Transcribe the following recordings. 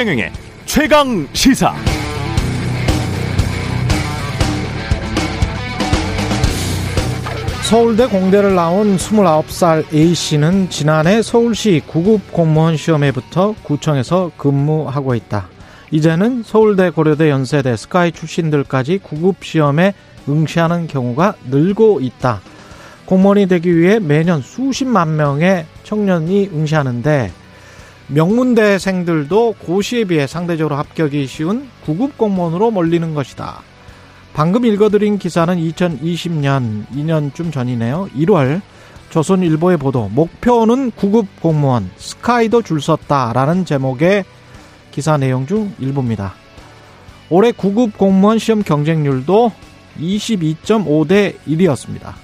최경영의 최강 시사. 서울대 공대를 나온 29살 A씨는 지난해 서울시 구급 공무원 시험에 붙어 구청에서 근무하고 있다. 이제는 서울대, 고려대, 연세대, 스카이 출신들까지 구급 시험에 응시하는 경우가 늘고 있다. 공무원이 되기 위해 매년 수십만 명의 청년이 응시하는데 명문대생들도 고시에 비해 상대적으로 합격이 쉬운 구급 공무원으로 몰리는 것이다. 방금 읽어드린 기사는 2020년 2년쯤 전이네요. 1월 조선일보의 보도 목표는 구급 공무원 스카이도 줄 섰다라는 제목의 기사 내용 중 일부입니다. 올해 구급 공무원 시험 경쟁률도 22.5대 1이었습니다.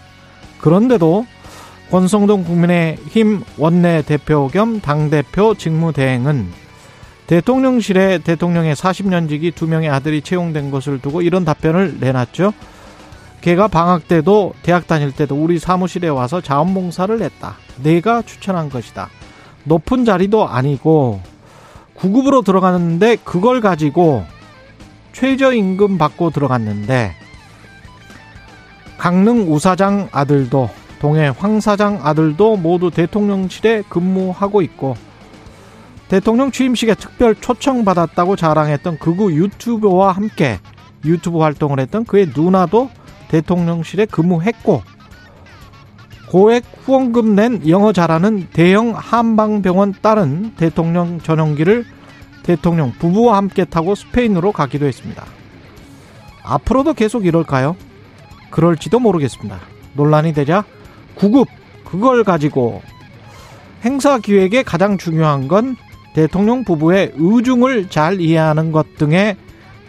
그런데도 권성동 국민의힘 원내대표 겸 당대표 직무대행은 대통령실에 대통령의 40년직이 두 명의 아들이 채용된 것을 두고 이런 답변을 내놨죠. 걔가 방학 때도 대학 다닐 때도 우리 사무실에 와서 자원봉사를 했다. 내가 추천한 것이다. 높은 자리도 아니고 구급으로 들어갔는데 그걸 가지고 최저임금 받고 들어갔는데 강릉 우사장 아들도 동해 황 사장 아들도 모두 대통령실에 근무하고 있고 대통령 취임식에 특별 초청받았다고 자랑했던 극우 유튜버와 함께 유튜브 활동을 했던 그의 누나도 대통령실에 근무했고 고액 후원금 낸 영어 잘하는 대형 한방병원 딸은 대통령 전용기를 대통령 부부와 함께 타고 스페인으로 가기도 했습니다. 앞으로도 계속 이럴까요? 그럴지도 모르겠습니다. 논란이 되자 구급 그걸 가지고 행사 기획에 가장 중요한 건 대통령 부부의 의중을 잘 이해하는 것 등의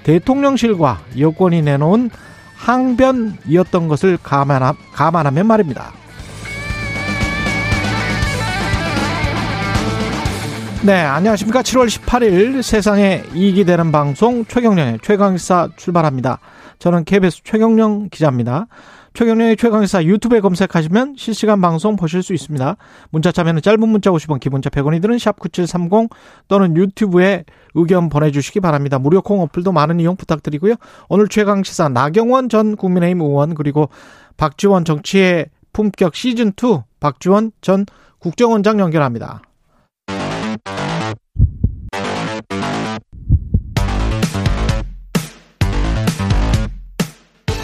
대통령실과 여권이 내놓은 항변이었던 것을 감안하, 감안하면 말입니다. 네, 안녕하십니까. 7월 18일 세상에 이익이 되는 방송 최경련의 최강사 출발합니다. 저는 KBS 최경령 기자입니다. 최경련의 최강의사 유튜브에 검색하시면 실시간 방송 보실 수 있습니다. 문자 참여는 짧은 문자 50원, 기본자 100원이 드는 샵9730 또는 유튜브에 의견 보내주시기 바랍니다. 무료 콩 어플도 많은 이용 부탁드리고요. 오늘 최강시사 나경원 전 국민의힘 의원 그리고 박지원 정치의 품격 시즌2 박지원 전 국정원장 연결합니다.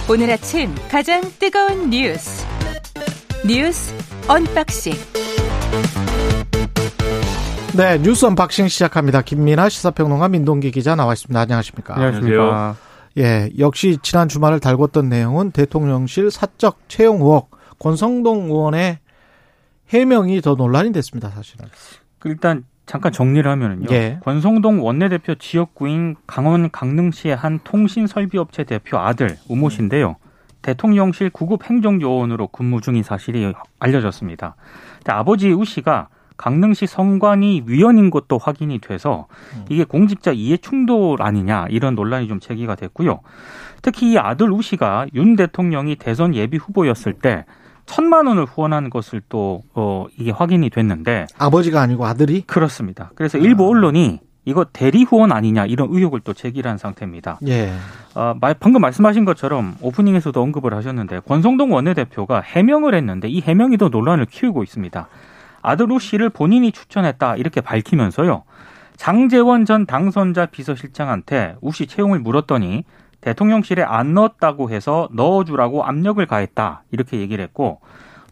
오늘 아침 가장 뜨거운 뉴스 뉴스 unboxing 네 뉴스 unboxing 시작합니다. 김민아 시사평론가 민동기 기자 나와 있습니다. 안녕하십니까? 안녕하십니까? 예, 역시 지난 주말을 달궜던 내용은 대통령실 사적 채용 의혹 권성동 의원의 해명이 더 논란이 됐습니다. 사실은. 그 일단 잠깐 정리를 하면은요. 예. 권성동 원내대표 지역구인 강원 강릉시의 한 통신 설비업체 대표 아들 우모 씨인데요. 대통령실 구급 행정요원으로 근무 중인 사실이 알려졌습니다. 아버지 우 씨가 강릉시 성관이 위원인 것도 확인이 돼서 이게 공직자 이해 충돌 아니냐 이런 논란이 좀 제기가 됐고요. 특히 이 아들 우 씨가 윤 대통령이 대선 예비 후보였을 때 천만 원을 후원한 것을 또 어, 이게 확인이 됐는데 아버지가 아니고 아들이 그렇습니다. 그래서 일부 언론이 이거 대리 후원 아니냐 이런 의혹을 또 제기한 상태입니다. 예. 어, 방금 말씀하신 것처럼 오프닝에서도 언급을 하셨는데 권성동 원내대표가 해명을 했는데 이 해명이 더 논란을 키우고 있습니다. 아들 우 씨를 본인이 추천했다 이렇게 밝히면서요. 장재원 전 당선자 비서실장한테 우씨 채용을 물었더니 대통령실에 안 넣었다고 해서 넣어주라고 압력을 가했다 이렇게 얘기를 했고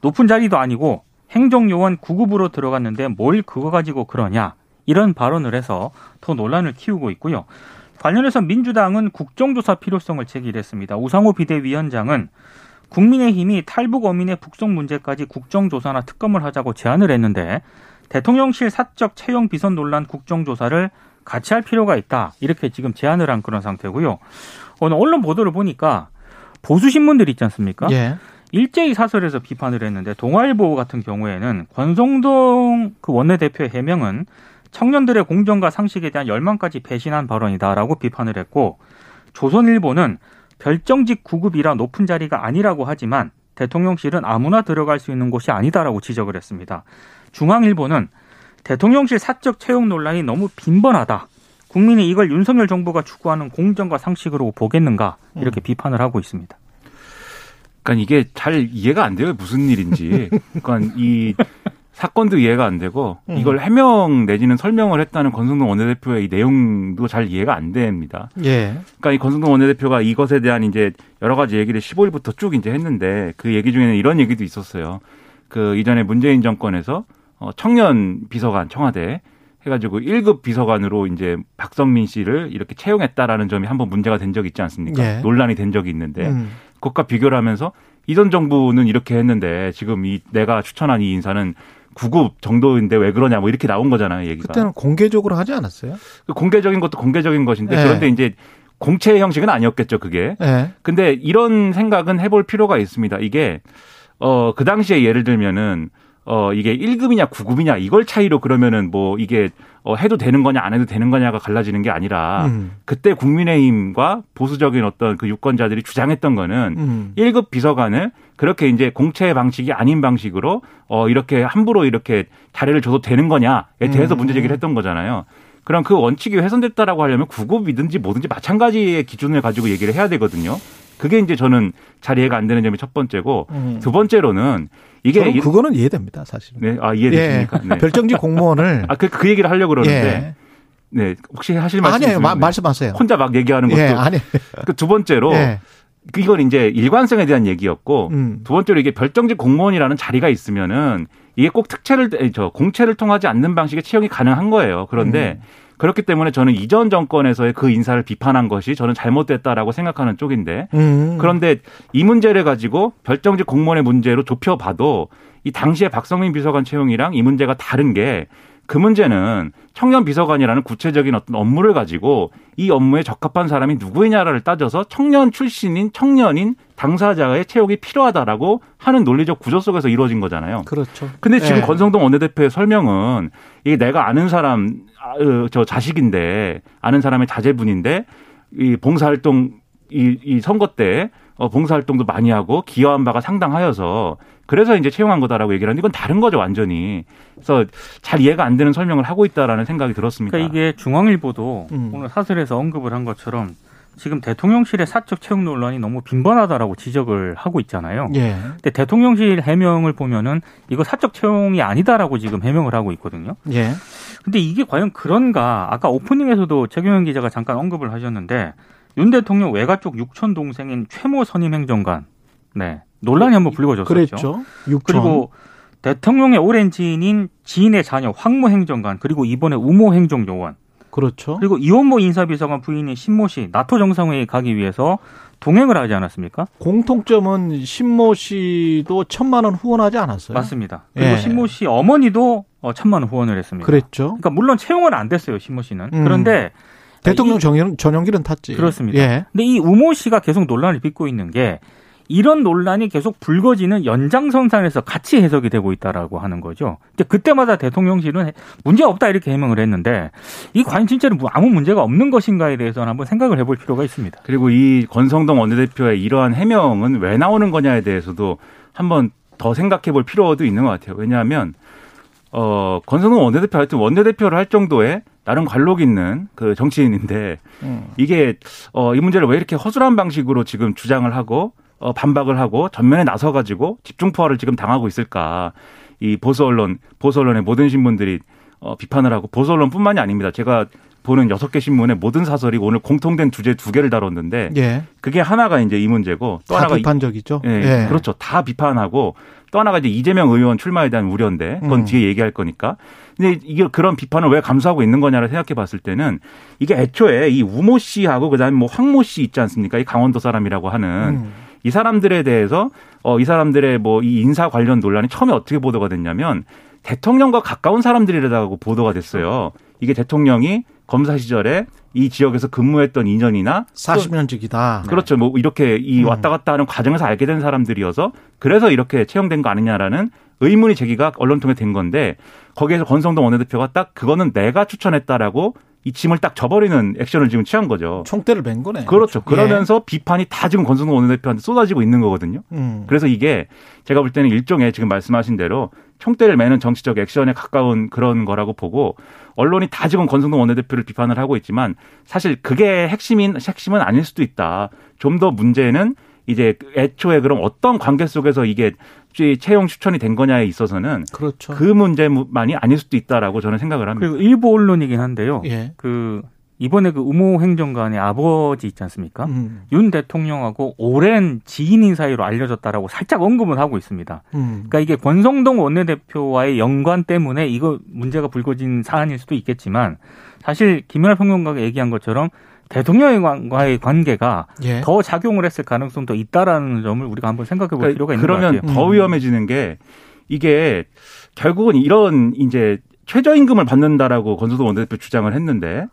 높은 자리도 아니고 행정요원 9급으로 들어갔는데 뭘 그거 가지고 그러냐 이런 발언을 해서 더 논란을 키우고 있고요. 관련해서 민주당은 국정조사 필요성을 제기했습니다. 우상호 비대위원장은 국민의힘이 탈북 어민의 북송 문제까지 국정조사나 특검을 하자고 제안을 했는데 대통령실 사적 채용 비선 논란 국정조사를 같이 할 필요가 있다. 이렇게 지금 제안을 한 그런 상태고요. 오늘 언론 보도를 보니까 보수 신문들 있지 않습니까? 예. 일제히 사설에서 비판을 했는데 동아일보 같은 경우에는 권성동 그 원내대표의 해명은 청년들의 공정과 상식에 대한 열망까지 배신한 발언이다라고 비판을 했고 조선일보는 별정직 구급이라 높은 자리가 아니라고 하지만 대통령실은 아무나 들어갈 수 있는 곳이 아니다라고 지적을 했습니다. 중앙일보는 대통령실 사적 채용 논란이 너무 빈번하다. 국민이 이걸 윤석열 정부가 추구하는 공정과 상식으로 보겠는가 이렇게 음. 비판을 하고 있습니다. 그러니까 이게 잘 이해가 안 돼요. 무슨 일인지. 그러니까 이 사건도 이해가 안 되고 음. 이걸 해명 내지는 설명을 했다는 권성동 원내대표의 이 내용도 잘 이해가 안 됩니다. 예. 그러니까 이 권성동 원내대표가 이것에 대한 이제 여러 가지 얘기를 15일부터 쭉 이제 했는데 그 얘기 중에는 이런 얘기도 있었어요. 그 이전에 문재인 정권에서 어 청년 비서관 청와대 해가지고 1급 비서관으로 이제 박성민 씨를 이렇게 채용했다라는 점이 한번 문제가 된 적이 있지 않습니까? 예. 논란이 된 적이 있는데 음. 그것과 비교를 하면서 이전 정부는 이렇게 했는데 지금 이 내가 추천한 이 인사는 9급 정도인데 왜 그러냐 뭐 이렇게 나온 거잖아요, 얘기가. 그때는 공개적으로 하지 않았어요? 그 공개적인 것도 공개적인 것인데 네. 그런데 이제 공채 형식은 아니었겠죠, 그게. 네. 근데 이런 생각은 해볼 필요가 있습니다. 이게 어, 그 당시에 예를 들면은 어, 이게 1급이냐 9급이냐 이걸 차이로 그러면은 뭐 이게 어, 해도 되는 거냐 안 해도 되는 거냐가 갈라지는 게 아니라 음. 그때 국민의힘과 보수적인 어떤 그 유권자들이 주장했던 거는 음. 1급 비서관을 그렇게 이제 공채 방식이 아닌 방식으로 어, 이렇게 함부로 이렇게 자리를 줘도 되는 거냐에 대해서 음. 문제 제기를 했던 거잖아요. 그럼 그 원칙이 훼손됐다라고 하려면 9급이든지 뭐든지 마찬가지의 기준을 가지고 얘기를 해야 되거든요. 그게 이제 저는 잘 이해가 안 되는 점이 첫 번째고 음. 두 번째로는 이게 그거는 이해됩니다, 사실. 네, 아 이해되십니까? 예. 네. 별정직 공무원을 아그 그 얘기를 하려고 그러는데. 예. 네, 혹시 하실 말씀 아니에요. 마, 말씀하세요. 혼자 막 얘기하는 것도. 예, 아니. 그두 번째로 예. 이건 이제 일관성에 대한 얘기였고 음. 두 번째로 이게 별정직 공무원이라는 자리가 있으면은 이게 꼭 특채를 저 공채를 통하지 않는 방식의 채용이 가능한 거예요. 그런데 음. 그렇기 때문에 저는 이전 정권에서의 그 인사를 비판한 것이 저는 잘못됐다라고 생각하는 쪽인데 음. 그런데 이 문제를 가지고 별정직 공무원의 문제로 좁혀봐도 이 당시에 박성민 비서관 채용이랑 이 문제가 다른 게 그 문제는 청년 비서관이라는 구체적인 어떤 업무를 가지고 이 업무에 적합한 사람이 누구이냐를 따져서 청년 출신인 청년인 당사자의 채용이 필요하다라고 하는 논리적 구조 속에서 이루어진 거잖아요. 그렇죠. 근데 지금 네. 권성동 원내대표의 설명은 이게 내가 아는 사람 아, 어, 저 자식인데 아는 사람의 자제분인데 이 봉사활동 이, 이 선거 때 어, 봉사활동도 많이 하고 기여한 바가 상당하여서 그래서 이제 채용한 거다라고 얘기를 하는데 이건 다른 거죠 완전히. 그래서 잘 이해가 안 되는 설명을 하고 있다라는 생각이 들었습니다. 그러니까 이게 중앙일보도 음. 오늘 사설에서 언급을 한 것처럼 지금 대통령실의 사적 채용 논란이 너무 빈번하다라고 지적을 하고 있잖아요. 예. 근데 대통령실 해명을 보면은 이거 사적 채용이 아니다라고 지금 해명을 하고 있거든요. 예. 근데 이게 과연 그런가? 아까 오프닝에서도 최경영 기자가 잠깐 언급을 하셨는데 윤 대통령 외가 쪽 육촌 동생인 최모 선임 행정관, 네 논란이 한번 불거졌었죠. 그랬죠. 육촌. 그리고 대통령의 오랜 지인인 지인의 자녀 황모 행정관 그리고 이번에 우모 행정요원. 그렇죠. 그리고 이원모 인사비서관 부인인 신모 씨 나토 정상회의 가기 위해서 동행을 하지 않았습니까? 공통점은 신모 씨도 천만 원 후원하지 않았어요. 맞습니다. 그리고 예. 신모 씨 어머니도 어, 천만 원 후원을 했습니다. 그랬죠. 그러니까 물론 채용은 안 됐어요, 신모 씨는. 음. 그런데 대통령 이, 전용기는 탔지. 그렇습니다. 예. 근데 이 우모 씨가 계속 논란을 빚고 있는 게 이런 논란이 계속 불거지는 연장선상에서 같이 해석이 되고 있다라고 하는 거죠. 이제 그때마다 대통령실은 문제 없다 이렇게 해명을 했는데 이 과연 진짜로 뭐 아무 문제가 없는 것인가에 대해서는 한번 생각을 해볼 필요가 있습니다. 그리고 이 권성동 원내대표의 이러한 해명은 왜 나오는 거냐에 대해서도 한번 더 생각해 볼 필요도 있는 것 같아요. 왜냐하면 어 권성동 원내대표 하여튼 원내대표를 할 정도의 나름 관록 있는 그 정치인인데 음. 이게 어 이 문제를 왜 이렇게 허술한 방식으로 지금 주장을 하고 어, 반박을 하고 전면에 나서 가지고 집중 포화를 지금 당하고 있을까? 이 보수 언론, 보수 언론의 모든 신문들이 어, 비판을 하고 보수 언론뿐만이 아닙니다. 제가 보는 여섯 개 신문의 모든 사설이 오늘 공통된 주제 두 개를 다뤘는데 예. 그게 하나가 이제 이 문제고 또 하나가 비판적이죠. 예, 예. 그렇죠. 다 비판하고 또 하나가 이제 이재명 의원 출마에 대한 우려인데 그건 음. 뒤에 얘기할 거니까. 근데 이게 그런 비판을 왜 감수하고 있는 거냐를 생각해 봤을 때는 이게 애초에 이 우모 씨하고 그다음에 뭐 황모 씨 있지 않습니까? 이 강원도 사람이라고 하는 음. 이 사람들에 대해서 어, 이 사람들의 뭐 이 인사 관련 논란이 처음에 어떻게 보도가 됐냐면 대통령과 가까운 사람들이라고 보도가 됐어요. 이게 대통령이 검사 시절에 이 지역에서 근무했던 인연이나 40년직이다. 그렇죠. 뭐 이렇게 이 음. 왔다 갔다 하는 과정에서 알게 된 사람들이어서 그래서 이렇게 채용된 거 아니냐라는 의문이 제기가 언론 통해 된 건데 거기에서 권성동 원내대표가 딱 그거는 내가 추천했다라고 이 짐을 딱 져버리는 액션을 지금 취한 거죠. 총대를 맨 거네. 그렇죠. 그러면서 예. 비판이 다 지금 권성동 원내대표한테 쏟아지고 있는 거거든요. 음. 그래서 이게 제가 볼 때는 일종의 지금 말씀하신 대로 총대를 매는 정치적 액션에 가까운 그런 거라고 보고 언론이 다 지금 권성동 원내대표를 비판을 하고 있지만 사실 그게 핵심인 핵심은 아닐 수도 있다. 좀 더 문제는 이제 애초에 그럼 어떤 관계 속에서 이게 채용 추천이 된 거냐에 있어서는 그렇죠. 그 문제만이 아닐 수도 있다라고 저는 생각을 합니다. 그리고 일부 언론이긴 한데요. 예. 그 이번에 그 우모 행정관의 아버지 있지 않습니까? 음. 윤 대통령하고 오랜 지인인 사이로 알려졌다라고 살짝 언급을 하고 있습니다. 음. 그러니까 이게 권성동 원내대표와의 연관 때문에 이거 문제가 불거진 사안일 수도 있겠지만 사실 김연아 평론가가 얘기한 것처럼 대통령과의 관계가 예. 더 작용을 했을 가능성도 있다라는 점을 우리가 한번 생각해 볼 그러니까 필요가 있는 것 같아요. 그러면 더 음. 위험해지는 게 이게 결국은 이런 이제 최저임금을 받는다라고 권수도 원내대표 주장을 했는데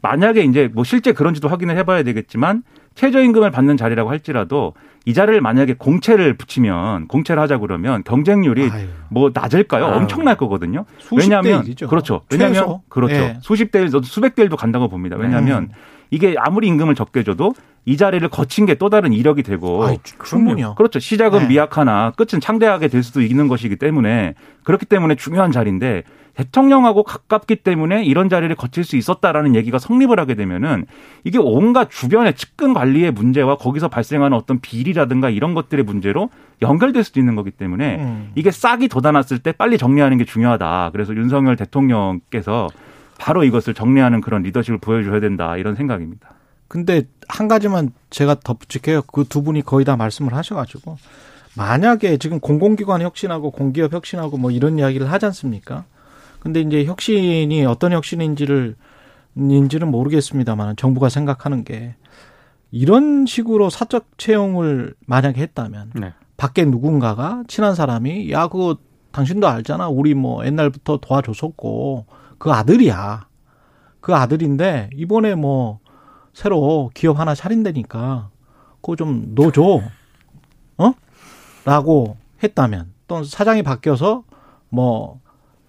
만약에 이제 뭐 실제 그런지도 확인을 해봐야 되겠지만 최저임금을 받는 자리라고 할지라도 이 자리를 만약에 공채를 붙이면 공채를 하자 그러면 경쟁률이 아유. 뭐 낮을까요? 아유. 엄청날 거거든요. 왜냐하면 그렇죠. 왜냐하면 그렇죠. 네. 수십 대 일, 수백 대 일도 간다고 봅니다. 왜냐하면 음. 이게 아무리 임금을 적게 줘도 이 자리를 거친 게 또 다른 이력이 되고 아이, 충분요. 그렇죠. 시작은 네. 미약하나 끝은 창대하게 될 수도 있는 것이기 때문에 그렇기 때문에 중요한 자리인데 대통령하고 가깝기 때문에 이런 자리를 거칠 수 있었다라는 얘기가 성립을 하게 되면은 이게 온갖 주변의 측근 관리의 문제와 거기서 발생하는 어떤 비리라든가 이런 것들의 문제로 연결될 수도 있는 거기 때문에 음. 이게 싹이 돋아났을 때 빨리 정리하는 게 중요하다. 그래서 윤석열 대통령께서 바로 이것을 정리하는 그런 리더십을 보여줘야 된다 이런 생각입니다. 근데 한 가지만 제가 덧붙일게요. 그 두 분이 거의 다 말씀을 하셔가지고 만약에 지금 공공기관 혁신하고 공기업 혁신하고 뭐 이런 이야기를 하지 않습니까? 근데 이제 혁신이 어떤 혁신인지를 인지는 모르겠습니다만 정부가 생각하는 게 이런 식으로 사적 채용을 만약에 했다면 네. 밖에 누군가가 친한 사람이 야 그거 당신도 알잖아 우리 뭐 옛날부터 도와줬었고 그 아들이야 그 아들인데 이번에 뭐 새로 기업 하나 차린다니까 그거 좀 넣어줘 어 라고 했다면 또 사장이 바뀌어서 뭐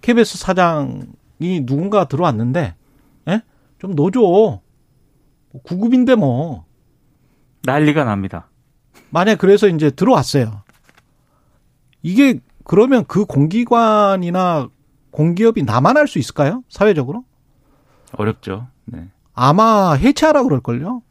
KBS 사장이 누군가 들어왔는데, 예? 좀 넣어줘. 구급인데 뭐. 난리가 납니다. 만약 그래서 이제 들어왔어요. 이게 그러면 그 공기관이나 공기업이 나만 할 수 있을까요? 사회적으로? 어렵죠. 네. 아마 해체하라 그럴걸요?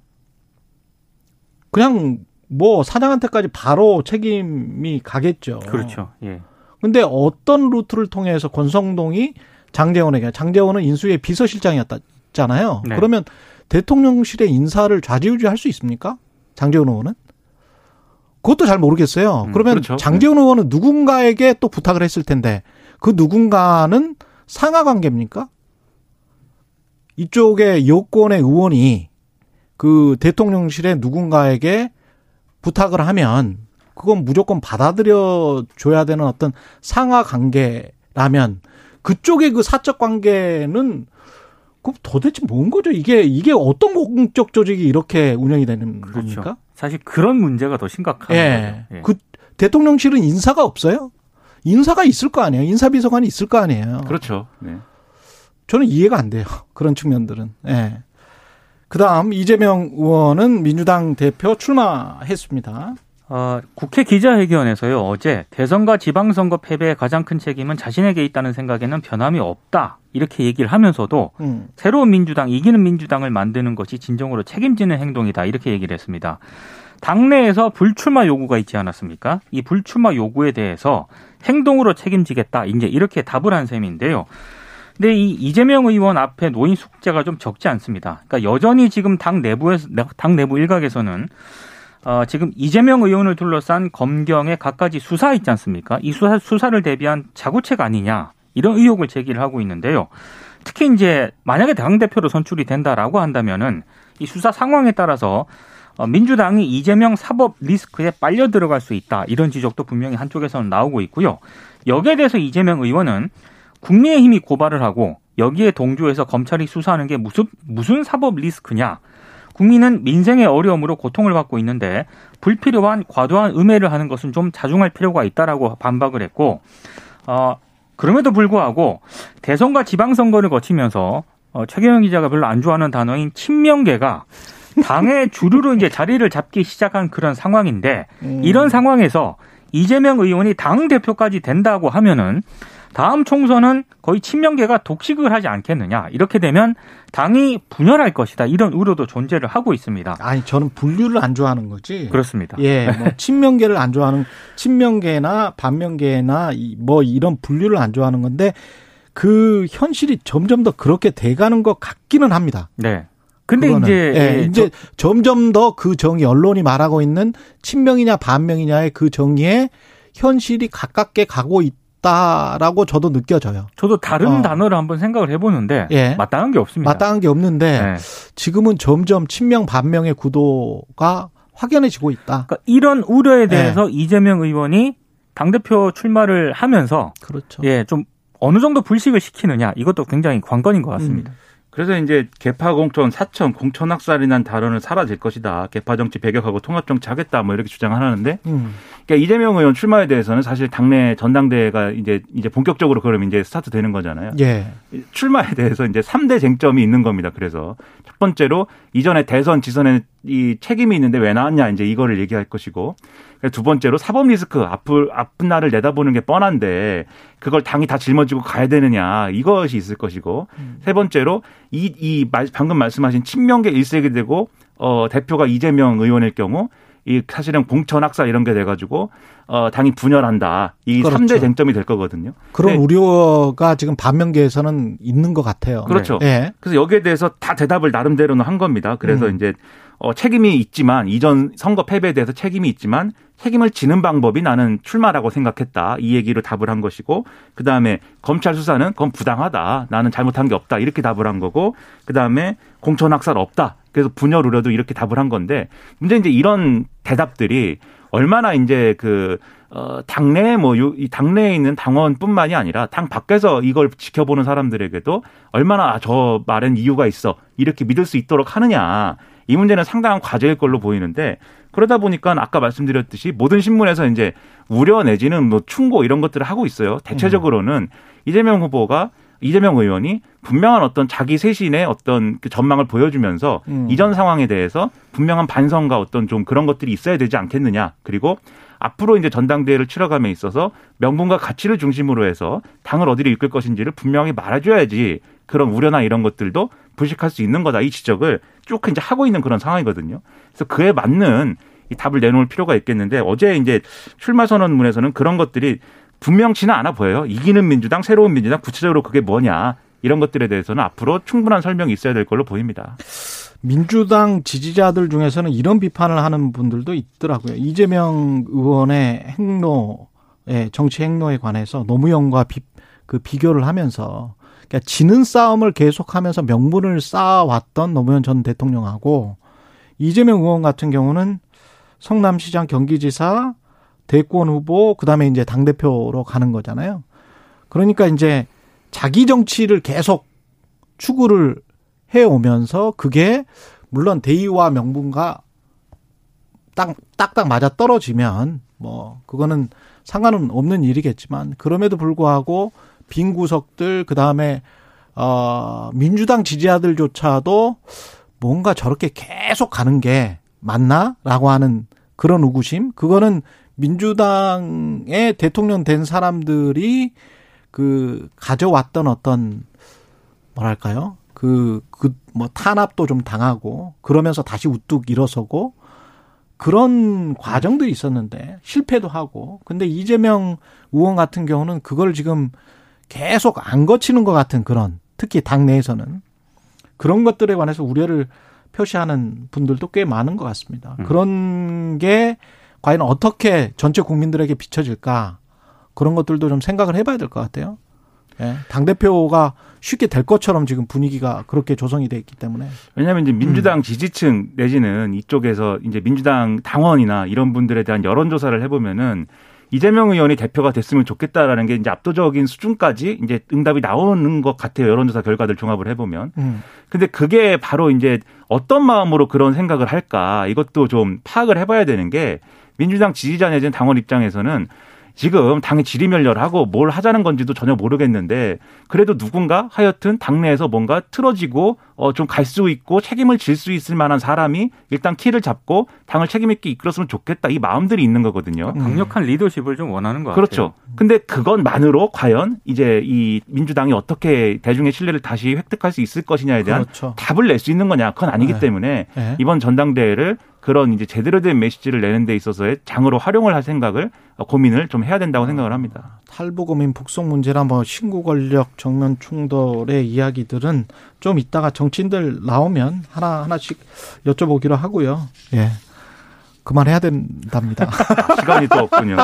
그냥 뭐 사장한테까지 바로 책임이 가겠죠. 그렇죠. 예. 근데 어떤 루트를 통해서 권성동이 장재원에게 장재원은 인수의 비서실장이었잖아요. 네. 그러면 대통령실의 인사를 좌지우지할 수 있습니까? 장재원 의원은? 그것도 잘 모르겠어요. 음, 그러면 그렇죠. 장재원 네. 의원은 누군가에게 또 부탁을 했을 텐데 그 누군가는 상하 관계입니까? 이쪽에 여권의 의원이 그 대통령실의 누군가에게 부탁을 하면 그건 무조건 받아들여 줘야 되는 어떤 상하 관계라면 그쪽의 그 사적 관계는 그 도대체 뭔 거죠? 이게 이게 어떤 공적 조직이 이렇게 운영이 되는 그렇죠. 겁니까? 사실 그런 문제가 더 심각한 예. 거죠. 예. 그 대통령실은 인사가 없어요? 인사가 있을 거 아니에요. 인사비서관이 있을 거 아니에요. 그렇죠. 네. 저는 이해가 안 돼요. 그런 측면들은. 예. 그다음 이재명 의원은 민주당 대표 출마했습니다. 어, 국회 기자회견에서요 어제 대선과 지방선거 패배의 가장 큰 책임은 자신에게 있다는 생각에는 변함이 없다 이렇게 얘기를 하면서도 음. 새로운 민주당 이기는 민주당을 만드는 것이 진정으로 책임지는 행동이다 이렇게 얘기를 했습니다. 당내에서 불출마 요구가 있지 않았습니까? 이 불출마 요구에 대해서 행동으로 책임지겠다 이제 이렇게 답을 한 셈인데요. 근데 이 이재명 의원 앞에 놓인 숙제가 좀 적지 않습니다. 그러니까 여전히 지금 당 내부에서 당 내부 일각에서는 어, 지금 이재명 의원을 둘러싼 검경의 갖가지 수사 있지 않습니까? 이 수사, 수사를 대비한 자구책 아니냐 이런 의혹을 제기를 하고 있는데요. 특히 이제 만약에 당 대표로 선출이 된다라고 한다면은 이 수사 상황에 따라서 어, 민주당이 이재명 사법 리스크에 빨려 들어갈 수 있다 이런 지적도 분명히 한쪽에서는 나오고 있고요. 여기에 대해서 이재명 의원은 국민의힘이 고발을 하고 여기에 동조해서 검찰이 수사하는 게 무슨 무슨 사법 리스크냐? 국민은 민생의 어려움으로 고통을 받고 있는데 불필요한 과도한 음해를 하는 것은 좀 자중할 필요가 있다라고 반박을 했고 어 그럼에도 불구하고 대선과 지방선거를 거치면서 어, 최경영 기자가 별로 안 좋아하는 단어인 친명계가 당의 주류로 이제 자리를 잡기 시작한 그런 상황인데 음. 이런 상황에서 이재명 의원이 당 대표까지 된다고 하면은 다음 총선은 거의 친명계가 독식을 하지 않겠느냐. 이렇게 되면 당이 분열할 것이다. 이런 우려도 존재를 하고 있습니다. 아니 저는 분류를 안 좋아하는 거지. 그렇습니다. 예, 뭐 친명계를 안 좋아하는 친명계나 반명계나 뭐 이런 분류를 안 좋아하는 건데 그 현실이 점점 더 그렇게 돼 가는 것 같기는 합니다. 네. 근데 그거는. 이제 예, 예, 이제 저, 점점 더 그 정의 언론이 말하고 있는 친명이냐 반명이냐의 그 정의에 현실이 가깝게 가고 있다라고 저도 느껴져요. 저도 다른 어. 단어를 한번 생각을 해보는데 예. 마땅한 게 없습니다. 마땅한 게 없는데 네. 지금은 점점 친명 반명의 구도가 확연해지고 있다. 그러니까 이런 우려에 대해서 예. 이재명 의원이 당 대표 출마를 하면서 그렇죠. 예, 좀 어느 정도 불식을 시키느냐 이것도 굉장히 관건인 것 같습니다. 음. 그래서 이제 개파 공천, 사천, 공천 학살이란 단어는 사라질 것이다. 개파 정치 배격하고 통합 정치 하겠다. 뭐 이렇게 주장하는데, 음. 그러니까 이재명 의원 출마에 대해서는 사실 당내 전당대회가 이제 이제 본격적으로 그럼 이제 스타트 되는 거잖아요. 예. 출마에 대해서 이제 3대 쟁점이 있는 겁니다. 그래서 첫 번째로 이전에 대선 지선에 이 책임이 있는데 왜 나왔냐 이제 이거를 얘기할 것이고 두 번째로 사법 리스크 앞을 아픈 날을 내다보는 게 뻔한데 그걸 당이 다 짊어지고 가야 되느냐 이것이 있을 것이고 음. 세 번째로 이, 이 방금 말씀하신 친명계 일색이 되고 어 대표가 이재명 의원일 경우 이 사실은 공천 학살 이런 게 돼가지고 어 당이 분열한다 이 그렇죠. 3대 쟁점이 될 거거든요. 그런 우려가 지금 반면계에서는 있는 것 같아요. 그렇죠. 네. 그래서 여기에 대해서 다 대답을 나름대로는 한 겁니다. 그래서 음. 이제 어, 책임이 있지만 이전 선거 패배에 대해서 책임이 있지만 책임을 지는 방법이 나는 출마라고 생각했다. 이 얘기로 답을 한 것이고 그다음에 검찰 수사는 그건 부당하다. 나는 잘못한 게 없다. 이렇게 답을 한 거고 그다음에 공천 학살 없다. 그래서 분열 우려도 이렇게 답을 한 건데 문제 이제 이런 대답들이 얼마나 이제 그 어, 당내 뭐, 요, 이 당내에 있는 당원뿐만이 아니라 당 밖에서 이걸 지켜보는 사람들에게도 얼마나 저 말엔 이유가 있어. 이렇게 믿을 수 있도록 하느냐. 이 문제는 상당한 과제일 걸로 보이는데 그러다 보니까 아까 말씀드렸듯이 모든 신문에서 이제 우려 내지는 뭐 충고 이런 것들을 하고 있어요. 대체적으로는 이재명 후보가 이재명 의원이 분명한 어떤 자기 쇄신의 어떤 그 전망을 보여주면서 음. 이전 상황에 대해서 분명한 반성과 어떤 좀 그런 것들이 있어야 되지 않겠느냐. 그리고 앞으로 이제 전당대회를 치러감에 있어서 명분과 가치를 중심으로 해서 당을 어디로 이끌 것인지를 분명히 말해줘야지 그런 우려나 이런 것들도 불식할 수 있는 거다. 이 지적을 쭉 이제 하고 있는 그런 상황이거든요. 그래서 그에 맞는 이 답을 내놓을 필요가 있겠는데 어제 이제 출마 선언문에서는 그런 것들이 분명치는 않아 보여요. 이기는 민주당, 새로운 민주당, 구체적으로 그게 뭐냐 이런 것들에 대해서는 앞으로 충분한 설명이 있어야 될 걸로 보입니다. 민주당 지지자들 중에서는 이런 비판을 하는 분들도 있더라고요. 이재명 의원의 행로의 정치 행로에 관해서 노무현과 비, 그 비교를 하면서 그러니까 지는 싸움을 계속하면서 명분을 쌓아왔던 노무현 전 대통령하고 이재명 의원 같은 경우는 성남시장 경기지사 대권 후보 그다음에 이제 당 대표로 가는 거잖아요. 그러니까 이제 자기 정치를 계속 추구를 해 오면서 그게 물론 대의와 명분과 딱 딱딱 맞아 떨어지면 뭐 그거는 상관은 없는 일이겠지만 그럼에도 불구하고 빈 구석들 그다음에 어 민주당 지지자들조차도 뭔가 저렇게 계속 가는 게 맞나라고 하는 그런 의구심? 그거는 민주당의 대통령 된 사람들이 그 가져왔던 어떤 뭐랄까요? 그 그 뭐 탄압도 좀 당하고 그러면서 다시 우뚝 일어서고 그런 과정들이 있었는데 실패도 하고. 근데 이재명 의원 같은 경우는 그걸 지금 계속 안 거치는 것 같은 그런 특히 당내에서는 그런 것들에 관해서 우려를 표시하는 분들도 꽤 많은 것 같습니다. 음. 그런 게 과연 어떻게 전체 국민들에게 비춰질까 그런 것들도 좀 생각을 해봐야 될 것 같아요. 예. 당 대표가 쉽게 될 것처럼 지금 분위기가 그렇게 조성이 돼 있기 때문에. 왜냐하면 이제 민주당 음. 지지층 내지는 이쪽에서 이제 민주당 당원이나 이런 분들에 대한 여론조사를 해보면은 이재명 의원이 대표가 됐으면 좋겠다라는 게 이제 압도적인 수준까지 이제 응답이 나오는 것 같아요. 여론조사 결과들 종합을 해보면. 음. 근데 그게 바로 이제 어떤 마음으로 그런 생각을 할까 이것도 좀 파악을 해봐야 되는 게 민주당 지지자 내지는 당원 입장에서는 지금 당이 지리멸렬하고 뭘 하자는 건지도 전혀 모르겠는데 그래도 누군가 하여튼 당내에서 뭔가 틀어지고 어 좀 갈 수 있고 책임을 질 수 있을 만한 사람이 일단 키를 잡고 당을 책임 있게 이끌었으면 좋겠다 이 마음들이 있는 거거든요. 강력한 리더십을 좀 원하는 것 그렇죠. 같아요. 그렇죠. 근데 그것만으로 과연 이제 이 민주당이 어떻게 대중의 신뢰를 다시 획득할 수 있을 것이냐에 대한 그렇죠. 답을 낼 수 있는 거냐 그건 아니기 네. 때문에 네. 이번 전당대회를 그런 이제 제대로 된 메시지를 내는 데 있어서의 장으로 활용을 할 생각을 고민을 좀 해야 된다고 생각을 합니다. 탈북 어민 북송 문제나 뭐 신구 권력 정면 충돌의 이야기들은 좀 이따가 정치인들 나오면 하나 하나씩 여쭤보기로 하고요. 예. 그만해야 된답니다. 시간이 또 없군요.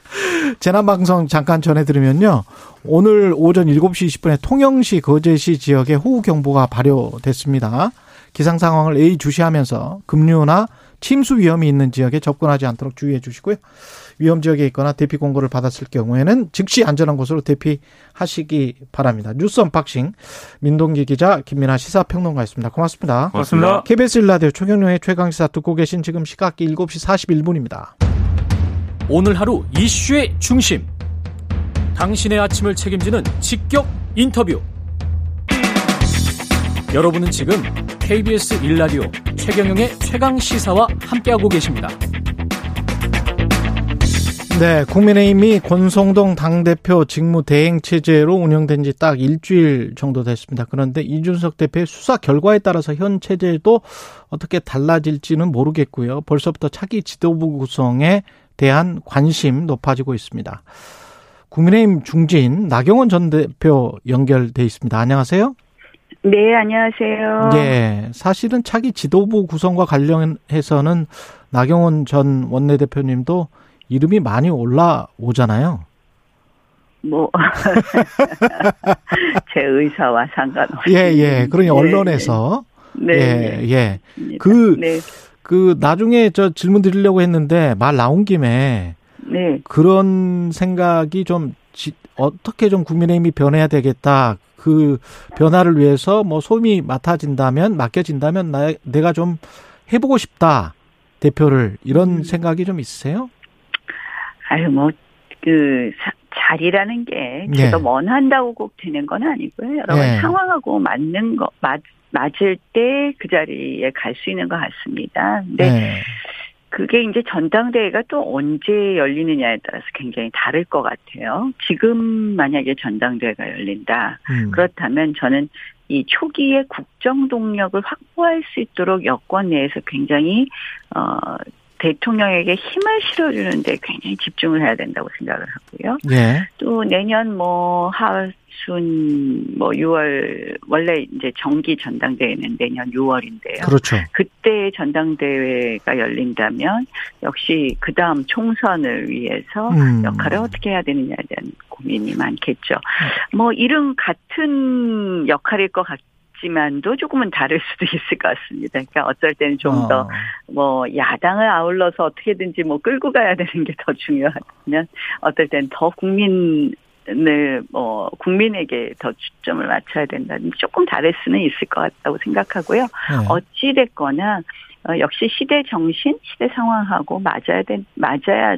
재난방송 잠깐 전해드리면요. 오늘 오전 7시 20분에 통영시 거제시 지역에 호우경보가 발효됐습니다. 기상 상황을 A 주시하면서 급류나 침수 위험이 있는 지역에 접근하지 않도록 주의해 주시고요. 위험 지역에 있거나 대피 공고를 받았을 경우에는 즉시 안전한 곳으로 대피하시기 바랍니다. 뉴스 unboxing 민동기 기자 김민아 시사평론가였습니다. 고맙습니다. 고맙습니다. KBS 일라디오 최경영의 최강시사 듣고 계신 지금 시각이 7시 41분입니다. 오늘 하루 이슈의 중심. 당신의 아침을 책임지는 직격 인터뷰. 여러분은 지금 KBS 일라디오 최경영의 최강 시사와 함께하고 계십니다. 네, 국민의힘이 권성동 당대표 직무 대행 체제로 운영된 지 딱 일주일 정도 됐습니다. 그런데 이준석 대표의 수사 결과에 따라서 현 체제도 어떻게 달라질지는 모르겠고요. 벌써부터 차기 지도부 구성에 대한 관심 높아지고 있습니다. 국민의힘 중진 나경원 전 대표 연결돼 있습니다. 안녕하세요. 네, 안녕하세요. 예, 사실은 차기 지도부 구성과 관련해서는 나경원 전 원내대표님도 이름이 많이 올라오잖아요. 뭐, 제 의사와 상관없이. 예, 예. 그러니 네, 언론에서. 네. 예, 예. 그, 네. 그, 나중에 저 질문 드리려고 했는데 말 나온 김에. 네. 그런 생각이 좀, 지, 어떻게 좀 국민의힘이 변해야 되겠다. 그 변화를 위해서 뭐 소임이 맡아진다면, 맡겨진다면 나, 내가 좀 해보고 싶다. 대표를. 이런 음. 생각이 좀 있으세요? 아유, 뭐, 그, 자리라는 게 제가 네. 원한다고 꼭 되는 건 아니고요. 여러 번 네. 상황하고 맞는 거, 맞, 맞을 때 그 자리에 갈 수 있는 것 같습니다. 근데 네. 그게 이제 전당대회가 또 언제 열리느냐에 따라서 굉장히 다를 것 같아요. 지금 만약에 전당대회가 열린다. 음. 그렇다면 저는 이 초기에 국정 동력을 확보할 수 있도록 여권 내에서 굉장히 어 대통령에게 힘을 실어주는 데 굉장히 집중을 해야 된다고 생각을 하고요. 네. 또 내년 뭐 하순 뭐 6월 원래 이제 정기 전당대회는 내년 6월인데요. 그렇죠. 그때 전당대회가 열린다면 역시 그 다음 총선을 위해서 음. 역할을 어떻게 해야 되느냐에 대한 고민이 많겠죠. 음. 뭐 이름 같은 역할일 것 같. 지만도 조금은 다를 수도 있을 것 같습니다. 그러니까 어쩔 때는 좀 더뭐 어. 야당을 아울러서 어떻게든지 뭐 끌고 가야 되는 게 더 중요하면 어떨 때는 더 국민 을뭐 국민에게 더 초점을 맞춰야 된다는 조금 다를 수는 있을 것 같다고 생각하고요. 네. 어찌 됐거나 어, 역시 시대 정신, 시대 상황하고 맞아야 된 맞아야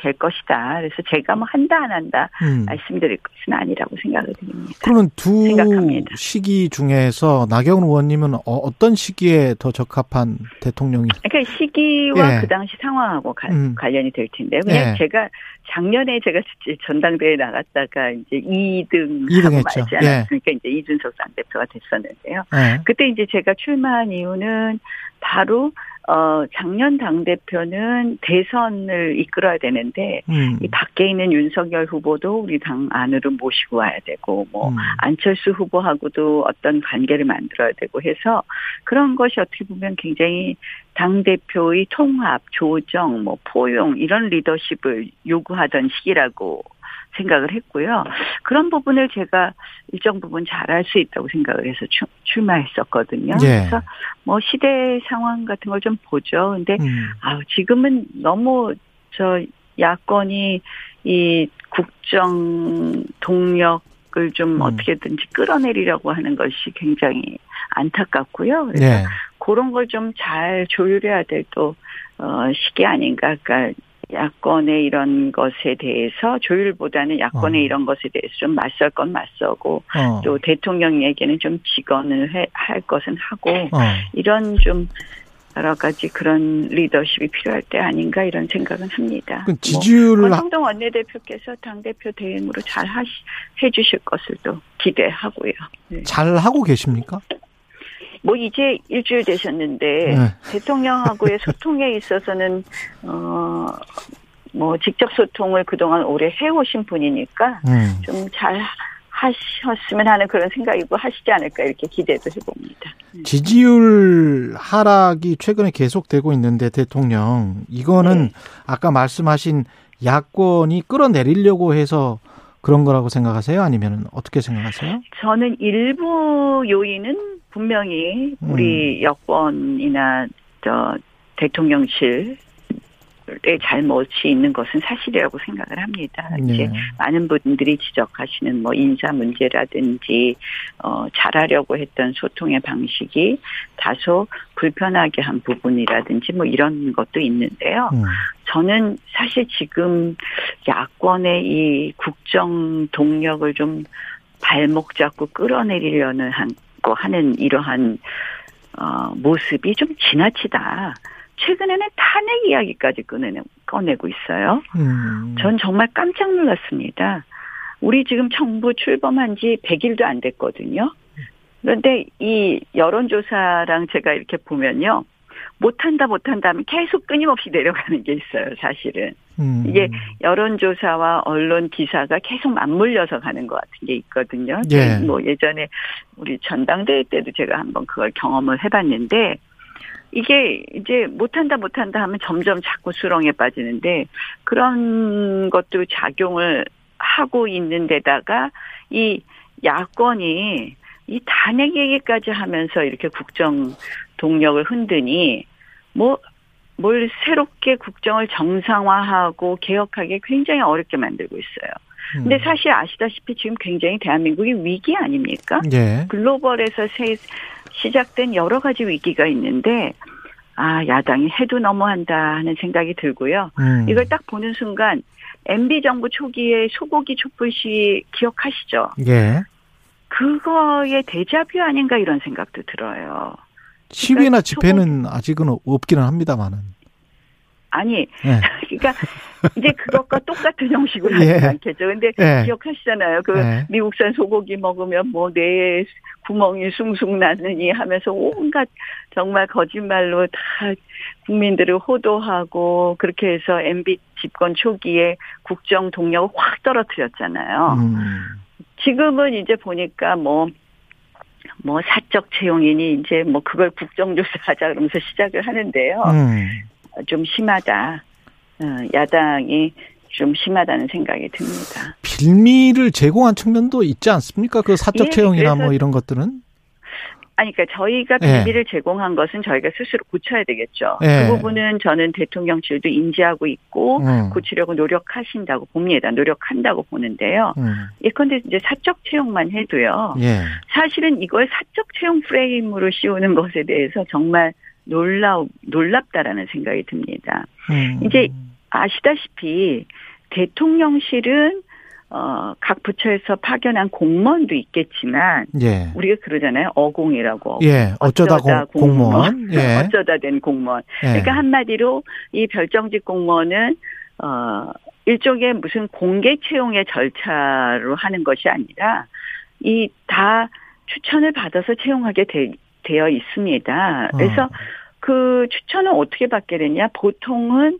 될 것이다. 그래서 제가 뭐 한다 안 한다 음. 말씀드릴 것은 아니라고 생각을 드립니다. 그러면 두 생각합니다. 시기 중에서 나경원 의원님은 어, 어떤 시기에 더 적합한 대통령이? 그러니까 시기와 예. 그 당시 상황하고 가, 음. 관련이 될 텐데요. 그냥 예. 제가 작년에 제가 전당대회 나갔다가 이제 2등 2등 하고 했죠. 예. 이제 이준석 당대표가 됐었는데요. 예. 그때 이제 제가 출마한 이유는 바로 어, 작년 당대표는 대선을 이끌어야 되는데, 음. 이 밖에 있는 윤석열 후보도 우리 당 안으로 모시고 와야 되고, 뭐, 음. 안철수 후보하고도 어떤 관계를 만들어야 되고 해서, 그런 것이 어떻게 보면 굉장히 당대표의 통합, 조정, 뭐, 포용, 이런 리더십을 요구하던 시기라고 생각을 했고요. 그런 부분을 제가 일정 부분 잘할 수 있다고 생각을 해서 출마했었거든요. 예. 그래서 뭐 시대 상황 같은 걸 좀 보죠. 근데 음. 아 지금은 너무 저 야권이 이 국정 동력 을 좀 음. 어떻게든지 끌어내리려고 하는 것이 굉장히 안타깝고요. 그래서 예. 그런 걸 좀 잘 조율해야 될또 어, 시기 아닌가. 그러니까 야권의 이런 것에 대해서 조율보다는 야권의 어. 이런 것에 대해서 좀 맞설 건 맞서고 어. 또 대통령에게는 좀 직언을 해, 할 것은 하고 어. 이런 좀 여러 가지 그런 리더십이 필요할 때 아닌가 이런 생각은 합니다. 그 지지율을 뭐, 권성동 원내대표께서 당 대표 대행으로 잘 하시, 해주실 것을 또 기대하고요. 네. 잘 하고 계십니까? 뭐 이제 일주일 되셨는데 네. 대통령하고의 소통에 있어서는 어. 뭐 직접 소통을 그동안 오래 해오신 분이니까 음. 좀잘 하셨으면 하는 그런 생각이고 하시지 않을까 이렇게 기대도 해봅니다. 지지율 하락이 최근에 계속되고 있는데 대통령 이거는 네. 아까 말씀하신 야권이 끌어내리려고 해서 그런 거라고 생각하세요? 아니면 어떻게 생각하세요? 저는 일부 요인은 분명히 우리 음. 여권이나 저 대통령실 의 잘못이 있는 것은 사실이라고 생각을 합니다. 네. 이제 많은 분들이 지적하시는 뭐 인사 문제라든지 어 잘하려고 했던 소통의 방식이 다소 불편하게 한 부분이라든지 뭐 이런 것도 있는데요. 음. 저는 사실 지금 야권의 이 국정 동력을 좀 발목 잡고 끌어내리려는 한 거 하는 이러한 어 모습이 좀 지나치다. 최근에는 탄핵 이야기까지 꺼내고, 꺼내고 있어요. 음. 전 정말 깜짝 놀랐습니다. 우리 지금 정부 출범한 지 100일도 안 됐거든요. 그런데 이 여론조사랑 제가 이렇게 보면요. 못한다, 못한다 하면 계속 끊임없이 내려가는 게 있어요, 사실은. 음. 이게 여론조사와 언론 기사가 계속 맞물려서 가는 것 같은 게 있거든요. 예. 뭐 예전에 우리 전당대회 때도 제가 한번 그걸 경험을 해봤는데, 이게 이제 못한다 못한다 하면 점점 자꾸 수렁에 빠지는데 그런 것도 작용을 하고 있는 데다가 이 야권이 이 탄핵 얘기까지 하면서 이렇게 국정 동력을 흔드니 뭐 뭘 새롭게 국정을 정상화하고 개혁하기 굉장히 어렵게 만들고 있어요. 근데 음. 사실 아시다시피 지금 굉장히 대한민국이 위기 아닙니까? 예. 글로벌에서 새, 시작된 여러 가지 위기가 있는데 아 야당이 해도 너무한다 하는 생각이 들고요. 음. 이걸 딱 보는 순간 MB 정부 초기에 소고기 촛불 시 기억하시죠? 예. 그거의 대자뷰 아닌가 이런 생각도 들어요. 시위나 그러니까 집회는. 아직은 없기는 합니다만은. 아니, 네. 그러니까 이제 그것과 똑같은 형식으로 하지 예. 않겠죠. 근데 예. 기억하시잖아요. 그 예. 미국산 소고기 먹으면 뭐 뇌에 구멍이 숭숭 나느니 하면서 온갖 정말 거짓말로 다 국민들을 호도하고 그렇게 해서 MB 집권 초기에 국정 동력을 확 떨어뜨렸잖아요. 음. 지금은 이제 보니까 뭐 뭐뭐 사적 채용이니 이제 뭐 그걸 국정조사하자 그러면서 시작을 하는데요. 음. 좀 심하다. 어, 야당이 좀 심하다는 생각이 듭니다. 빌미를 제공한 측면도 있지 않습니까? 그 사적 예, 채용이나 뭐 이런 것들은? 아니, 그러니까 저희가 예. 빌미를 예. 제공한 것은 저희가 스스로 고쳐야 되겠죠. 예. 그 부분은 저는 대통령실도 인지하고 있고 음. 고치려고 노력하신다고 봅니다. 노력한다고 보는데요. 음. 예컨대 이제 사적 채용만 해도요. 예. 사실은 이걸 사적 채용 프레임으로 씌우는 것에 대해서 정말 놀라 놀랍다라는 생각이 듭니다. 음. 이제 아시다시피 대통령실은 어, 각 부처에서 파견한 공무원도 있겠지만, 예. 우리가 그러잖아요. 어공이라고. 예, 어쩌다, 어쩌다 공, 공무원. 예. 어쩌다 된 공무원. 예. 그러니까 한마디로 이 별정직 공무원은, 어, 일종의 무슨 공개 채용의 절차로 하는 것이 아니라, 이 다 추천을 받아서 채용하게 되, 되어 있습니다. 그래서 어. 그 추천을 어떻게 받게 되냐? 보통은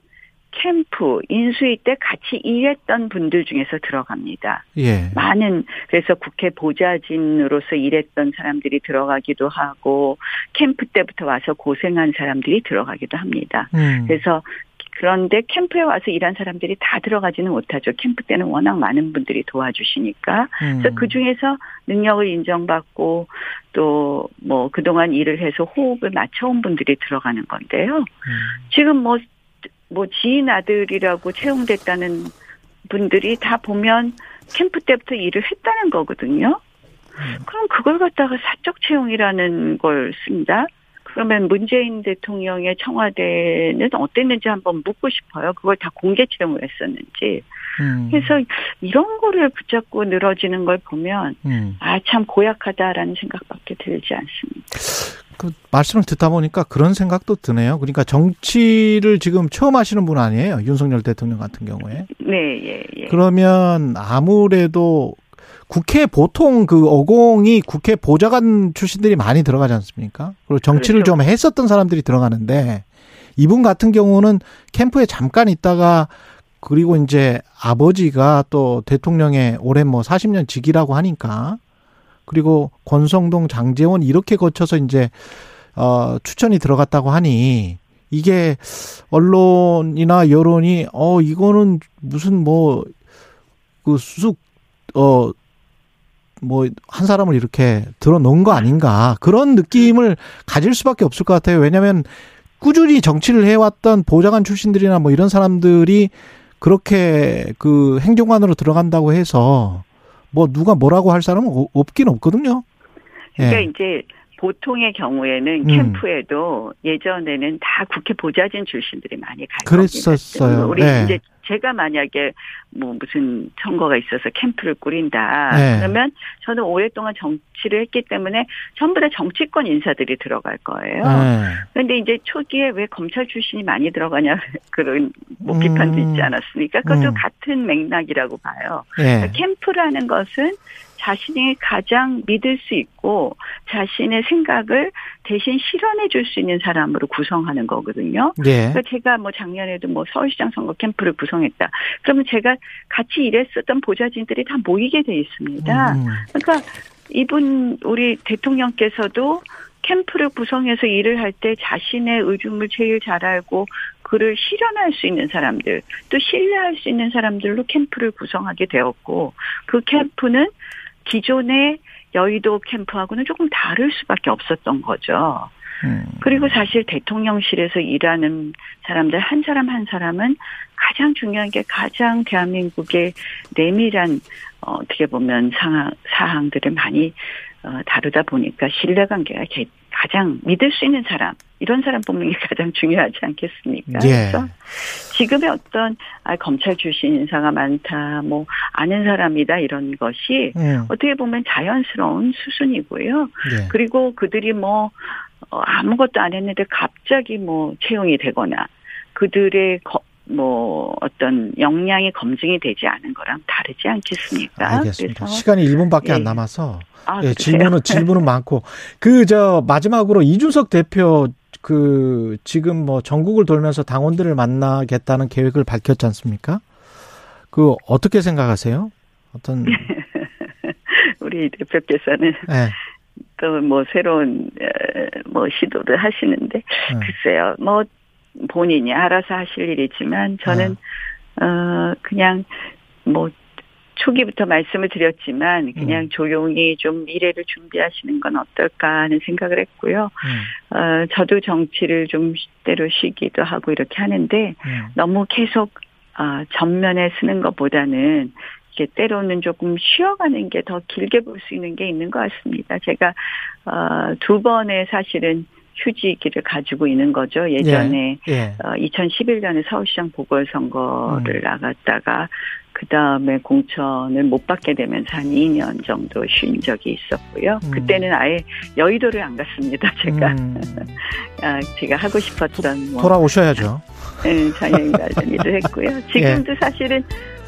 캠프 인수위 때 같이 일했던 분들 중에서 들어갑니다. 예. 많은 그래서 국회 보좌진으로서 일했던 사람들이 들어가기도 하고 캠프 때부터 와서 고생한 사람들이 들어가기도 합니다. 음. 그래서 그런데 캠프에 와서 일한 사람들이 다 들어가지는 못하죠. 캠프 때는 워낙 많은 분들이 도와주시니까. 음. 그래서 그 중에서 능력을 인정받고 또 뭐 그동안 일을 해서 호흡을 맞춰온 분들이 들어가는 건데요. 음. 지금 뭐, 뭐 지인 아들이라고 채용됐다는 분들이 다 보면 캠프 때부터 일을 했다는 거거든요. 음. 그럼 그걸 갖다가 사적 채용이라는 걸 쓴다? 그러면 문재인 대통령의 청와대는 어땠는지 한번 묻고 싶어요. 그걸 다 공개 채용을 했었는지. 음. 그래서 이런 거를 붙잡고 늘어지는 걸 보면 음. 아참 고약하다라는 생각밖에 들지 않습니다. 그 말씀을 듣다 보니까 그런 생각도 드네요. 그러니까 정치를 지금 처음 하시는 분 아니에요. 윤석열 대통령 같은 경우에. 네, 예, 예. 그러면 아무래도 국회 보통 그 어공이 국회 보좌관 출신들이 많이 들어가지 않습니까? 그리고 정치를 그렇죠. 좀 했었던 사람들이 들어가는데 이분 같은 경우는 캠프에 잠깐 있다가 그리고 이제 아버지가 또 대통령의 올해 뭐 40년 직이라고 하니까 그리고 권성동 장재원 이렇게 거쳐서 이제 어 추천이 들어갔다고 하니 이게 언론이나 여론이 어 이거는 무슨 뭐 그 수숙 어 뭐 한 사람을 이렇게 들어 놓은 거 아닌가 그런 느낌을 가질 수밖에 없을 것 같아요. 왜냐하면 꾸준히 정치를 해왔던 보좌관 출신들이나 뭐 이런 사람들이 그렇게 그 행정관으로 들어간다고 해서 뭐 누가 뭐라고 할 사람은 없긴 없거든요. 그러니까 예. 이제 보통의 경우에는 음. 캠프에도 예전에는 다 국회 보좌진 출신들이 많이 갈 그랬었어요. 우리 네. 이제 제가 만약에 뭐 무슨 선거가 있어서 캠프를 꾸린다. 네. 그러면 저는 오랫동안 정치를 했기 때문에 전부 다 정치권 인사들이 들어갈 거예요. 네. 그런데 이제 초기에 왜 검찰 출신이 많이 들어가냐 그런 뭐 비판도 음. 있지 않았습니까? 그것도 음. 같은 맥락이라고 봐요. 네. 그러니까 캠프라는 것은 자신이 가장 믿을 수 있고 자신의 생각을 대신 실현해 줄 수 있는 사람으로 구성하는 거거든요. 네. 그러니까 제가 뭐 작년에도 뭐 서울시장 선거 캠프를 구성했다. 그러면 제가 같이 일했었던 보좌진들이 다 모이게 돼 있습니다. 음. 그러니까 이분 우리 대통령께서도 캠프를 구성해서 일을 할 때 자신의 의중을 제일 잘 알고 그를 실현할 수 있는 사람들, 또 신뢰할 수 있는 사람들로 캠프를 구성하게 되었고, 그 캠프는 기존의 여의도 캠프하고는 조금 다를 수밖에 없었던 거죠. 음. 그리고 사실 대통령실에서 일하는 사람들 한 사람 한 사람은 가장 중요한 게 가장 대한민국의 내밀한 어, 어떻게 보면 상황 사항들을 많이 어, 다루다 보니까 신뢰관계가 가장 믿을 수 있는 사람 이런 사람 뽑는 게 가장 중요하지 않겠습니까? 예. 그래서 지금의 어떤 아, 검찰 출신 인사가 많다, 뭐 아는 사람이다 이런 것이 음. 어떻게 보면 자연스러운 수순이고요. 예. 그리고 그들이 뭐 어, 아무것도 안 했는데 갑자기 뭐 채용이 되거나 그들의 거, 뭐 어떤 역량이 검증이 되지 않은 거랑 다르지 않겠습니까? 알겠습니다. 시간이 1분밖에 예. 안 남아서 아, 예, 질문은 질문은 많고 그 저 마지막으로 이준석 대표 그 지금 뭐 전국을 돌면서 당원들을 만나겠다는 계획을 밝혔지 않습니까? 그 어떻게 생각하세요? 어떤 우리 대표께서는 네. 또뭐 새로운 뭐 시도를 하시는데 네. 글쎄요 뭐 본인이 알아서 하실 일이지만 저는 네. 어 그냥 뭐 초기부터 말씀을 드렸지만 그냥 음. 조용히 좀 미래를 준비하시는 건 어떨까 하는 생각을 했고요. 음. 어, 저도 정치를 좀 때로 쉬기도 하고 이렇게 하는데 음. 너무 계속 어, 전면에 쓰는 것보다는 이게 때로는 조금 쉬어가는 게 더 길게 볼 수 있는 게 있는 것 같습니다. 제가 어, 두 번의 사실은 휴지기를 가지고 있는 거죠. 예전에 예, 예. 어, 2011년에 서울시장 보궐선거를 음. 나갔다가 그 다음에 공천을 못 받게 되면서 한 2년 정도 쉰 적이 있었고요. 음. 그때는 아예 여의도를 안 갔습니다. 제가 음. 아, 제가 하고 싶었던 뭐 돌아오셔야죠. 네, 장애인 관련 일을 했고요. 지금도 예. 사실은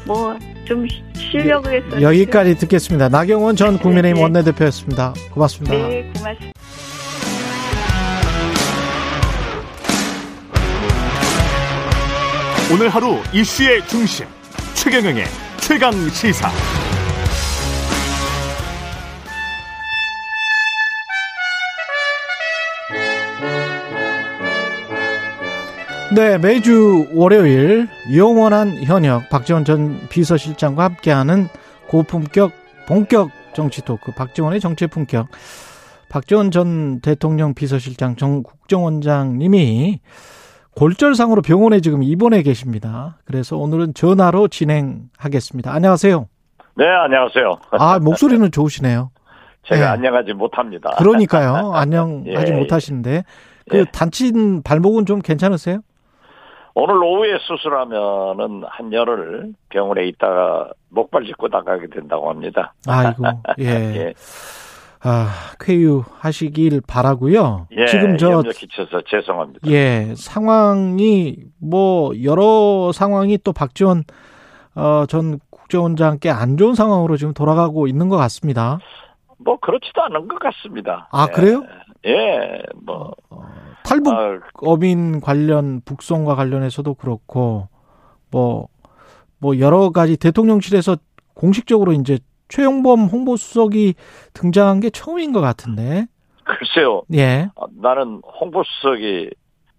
뭐좀 쉬려고 했어요. 여기까지 듣겠습니다. 나경원 전 네, 국민의힘 네, 원내대표였습니다. 고맙습니다. 네, 고맙습니다. 오늘 하루 이슈의 중심 최경영의 최강 시사. 네, 매주 월요일 영원한 현역 박지원 전 비서실장과 함께하는 고품격 본격 정치 토크 박지원의 정치 품격. 박지원 전 대통령 비서실장 정 국정원장님이 골절상으로 병원에 지금 입원해 계십니다. 그래서 오늘은 전화로 진행하겠습니다. 안녕하세요. 네, 안녕하세요. 아, 목소리는 좋으시네요. 제가 네. 안녕하지 못합니다. 그러니까요. 안녕하지 예, 예. 못하시는데. 그 예. 다친 발목은 좀 괜찮으세요? 오늘 오후에 수술하면은 한 열흘 병원에 있다가 목발 짚고 나가게 된다고 합니다. 아이고, 예. 예. 아, 쾌유하시길 바라고요. 예, 지금 저 끼쳐서 죄송합니다. 예, 상황이 뭐 여러 상황이 또 박지원 어, 전 국정원장께 안 좋은 상황으로 지금 돌아가고 있는 것 같습니다. 뭐 그렇지도 않은 것 같습니다. 아 예. 그래요? 예, 뭐 어, 탈북 아, 어민 관련 북송과 관련해서도 그렇고 뭐뭐 뭐 여러 가지 대통령실에서 공식적으로 이제 최용범 홍보수석이 등장한 게 처음인 것 같은데. 글쎄요. 예. 아, 나는 홍보수석이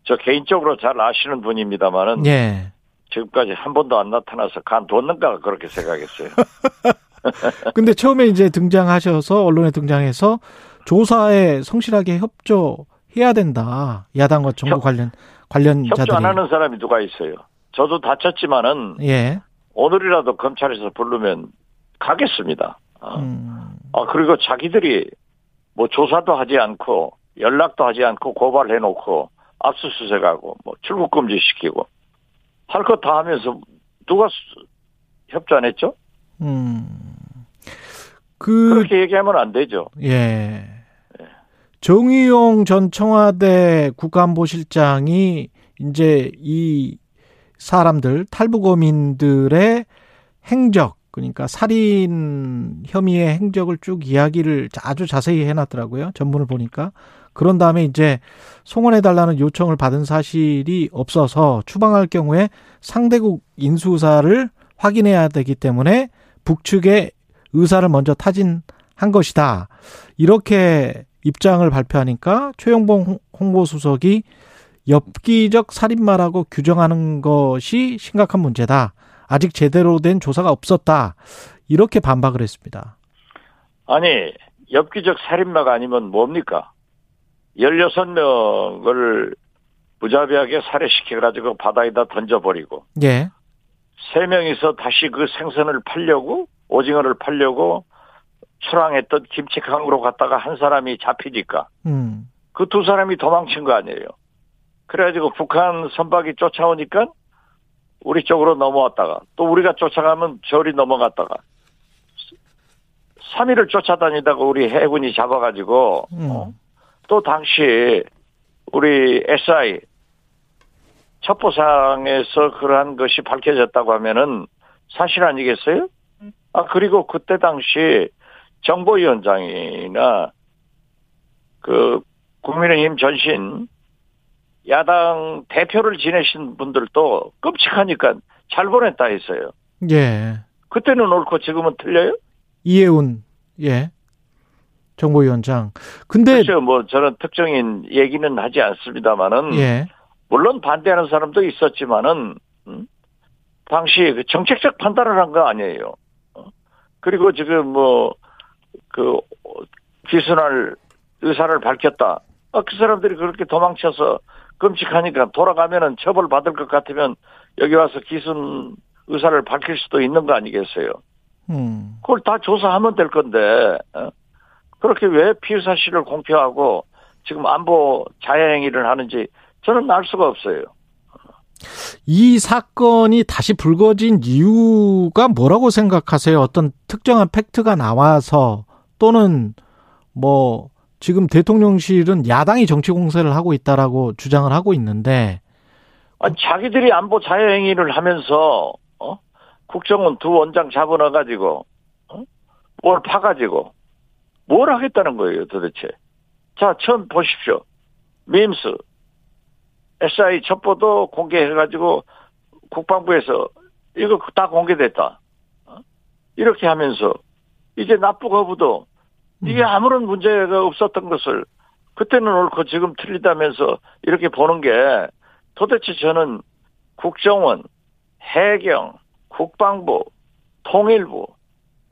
저 개인적으로 잘 아시는 분입니다만은. 예. 지금까지 한 번도 안 나타나서 간뒀는가 그렇게 생각했어요. 근데 처음에 이제 등장하셔서 언론에 등장해서 조사에 성실하게 협조해야 된다. 야당과 정부 협, 관련 관련자들이 협조 안 하는 사람이 누가 있어요? 저도 다쳤지만은 예. 오늘이라도 검찰에서 부르면 가겠습니다. 아, 음. 아 그리고 자기들이 뭐 조사도 하지 않고 연락도 하지 않고 고발해놓고 압수수색하고 뭐 출국 금지시키고 할 것 다 하면서 누가 협조 안 했죠? 음. 그 그렇게 얘기하면 안 되죠. 예. 정의용 전 청와대 국가안보실장이 이제 이 사람들 탈북어민들의 행적 그러니까 살인 혐의의 행적을 쭉 이야기를 아주 자세히 해놨더라고요. 전문을 보니까. 그런 다음에 이제 송원해달라는 요청을 받은 사실이 없어서 추방할 경우에 상대국 인수사를 확인해야 되기 때문에 북측의 의사를 먼저 타진한 것이다. 이렇게 입장을 발표하니까 최영봉 홍보수석이 엽기적 살인마라고 규정하는 것이 심각한 문제다. 아직 제대로 된 조사가 없었다. 이렇게 반박을 했습니다. 아니, 엽기적 살인마가 아니면 뭡니까? 16명을 무자비하게 살해시켜가지고 바다에다 던져버리고. 예. 세 명이서 다시 그 생선을 팔려고, 오징어를 팔려고 출항했던 김치강으로 갔다가 한 사람이 잡히니까. 음. 그 두 사람이 도망친 거 아니에요. 그래가지고 북한 선박이 쫓아오니까 우리 쪽으로 넘어왔다가 또 우리가 쫓아가면 저리 넘어갔다가 3일을 쫓아다니다가 우리 해군이 잡아가지고 음. 어? 또 당시 우리 SI 첩보상에서 그러한 것이 밝혀졌다고 하면은 사실 아니겠어요? 아 그리고 그때 당시 정보위원장이나 그 국민의힘 전신 야당 대표를 지내신 분들도 끔찍하니까 잘 보냈다 했어요. 예. 그때는 옳고 지금은 틀려요? 이해운, 예. 정보위원장. 근데. 그렇죠. 뭐 저는 특정인 얘기는 하지 않습니다만은. 예. 물론 반대하는 사람도 있었지만은, 음? 당시 그 정책적 판단을 한 거 아니에요. 어? 그리고 지금 뭐, 그, 기순할 의사를 밝혔다. 아, 그 사람들이 그렇게 도망쳐서 끔찍하니까 돌아가면은 처벌 받을 것 같으면 여기 와서 기순 의사를 밝힐 수도 있는 거 아니겠어요? 음. 그걸 다 조사하면 될 건데 어? 그렇게 왜 피의 사실을 공표하고 지금 안보 자해행위를 하는지 저는 알 수가 없어요. 이 사건이 다시 불거진 이유가 뭐라고 생각하세요? 어떤 특정한 팩트가 나와서 또는 뭐 지금 대통령실은 야당이 정치 공세를 하고 있다라고 주장을 하고 있는데 아, 자기들이 안보 자해행위를 하면서 어? 국정원 두 원장 잡아놔 가지고 어? 뭘 파가지고 뭘 하겠다는 거예요 도대체. 자 처음 보십시오. 민스 SI 첩보도 공개해가지고 국방부에서 이거 다 공개됐다. 어? 이렇게 하면서 이제 납부 거부도 이게 음. 아무런 문제가 없었던 것을 그때는 옳고 지금 틀리다면서 이렇게 보는 게 도대체 저는 국정원, 해경, 국방부, 통일부,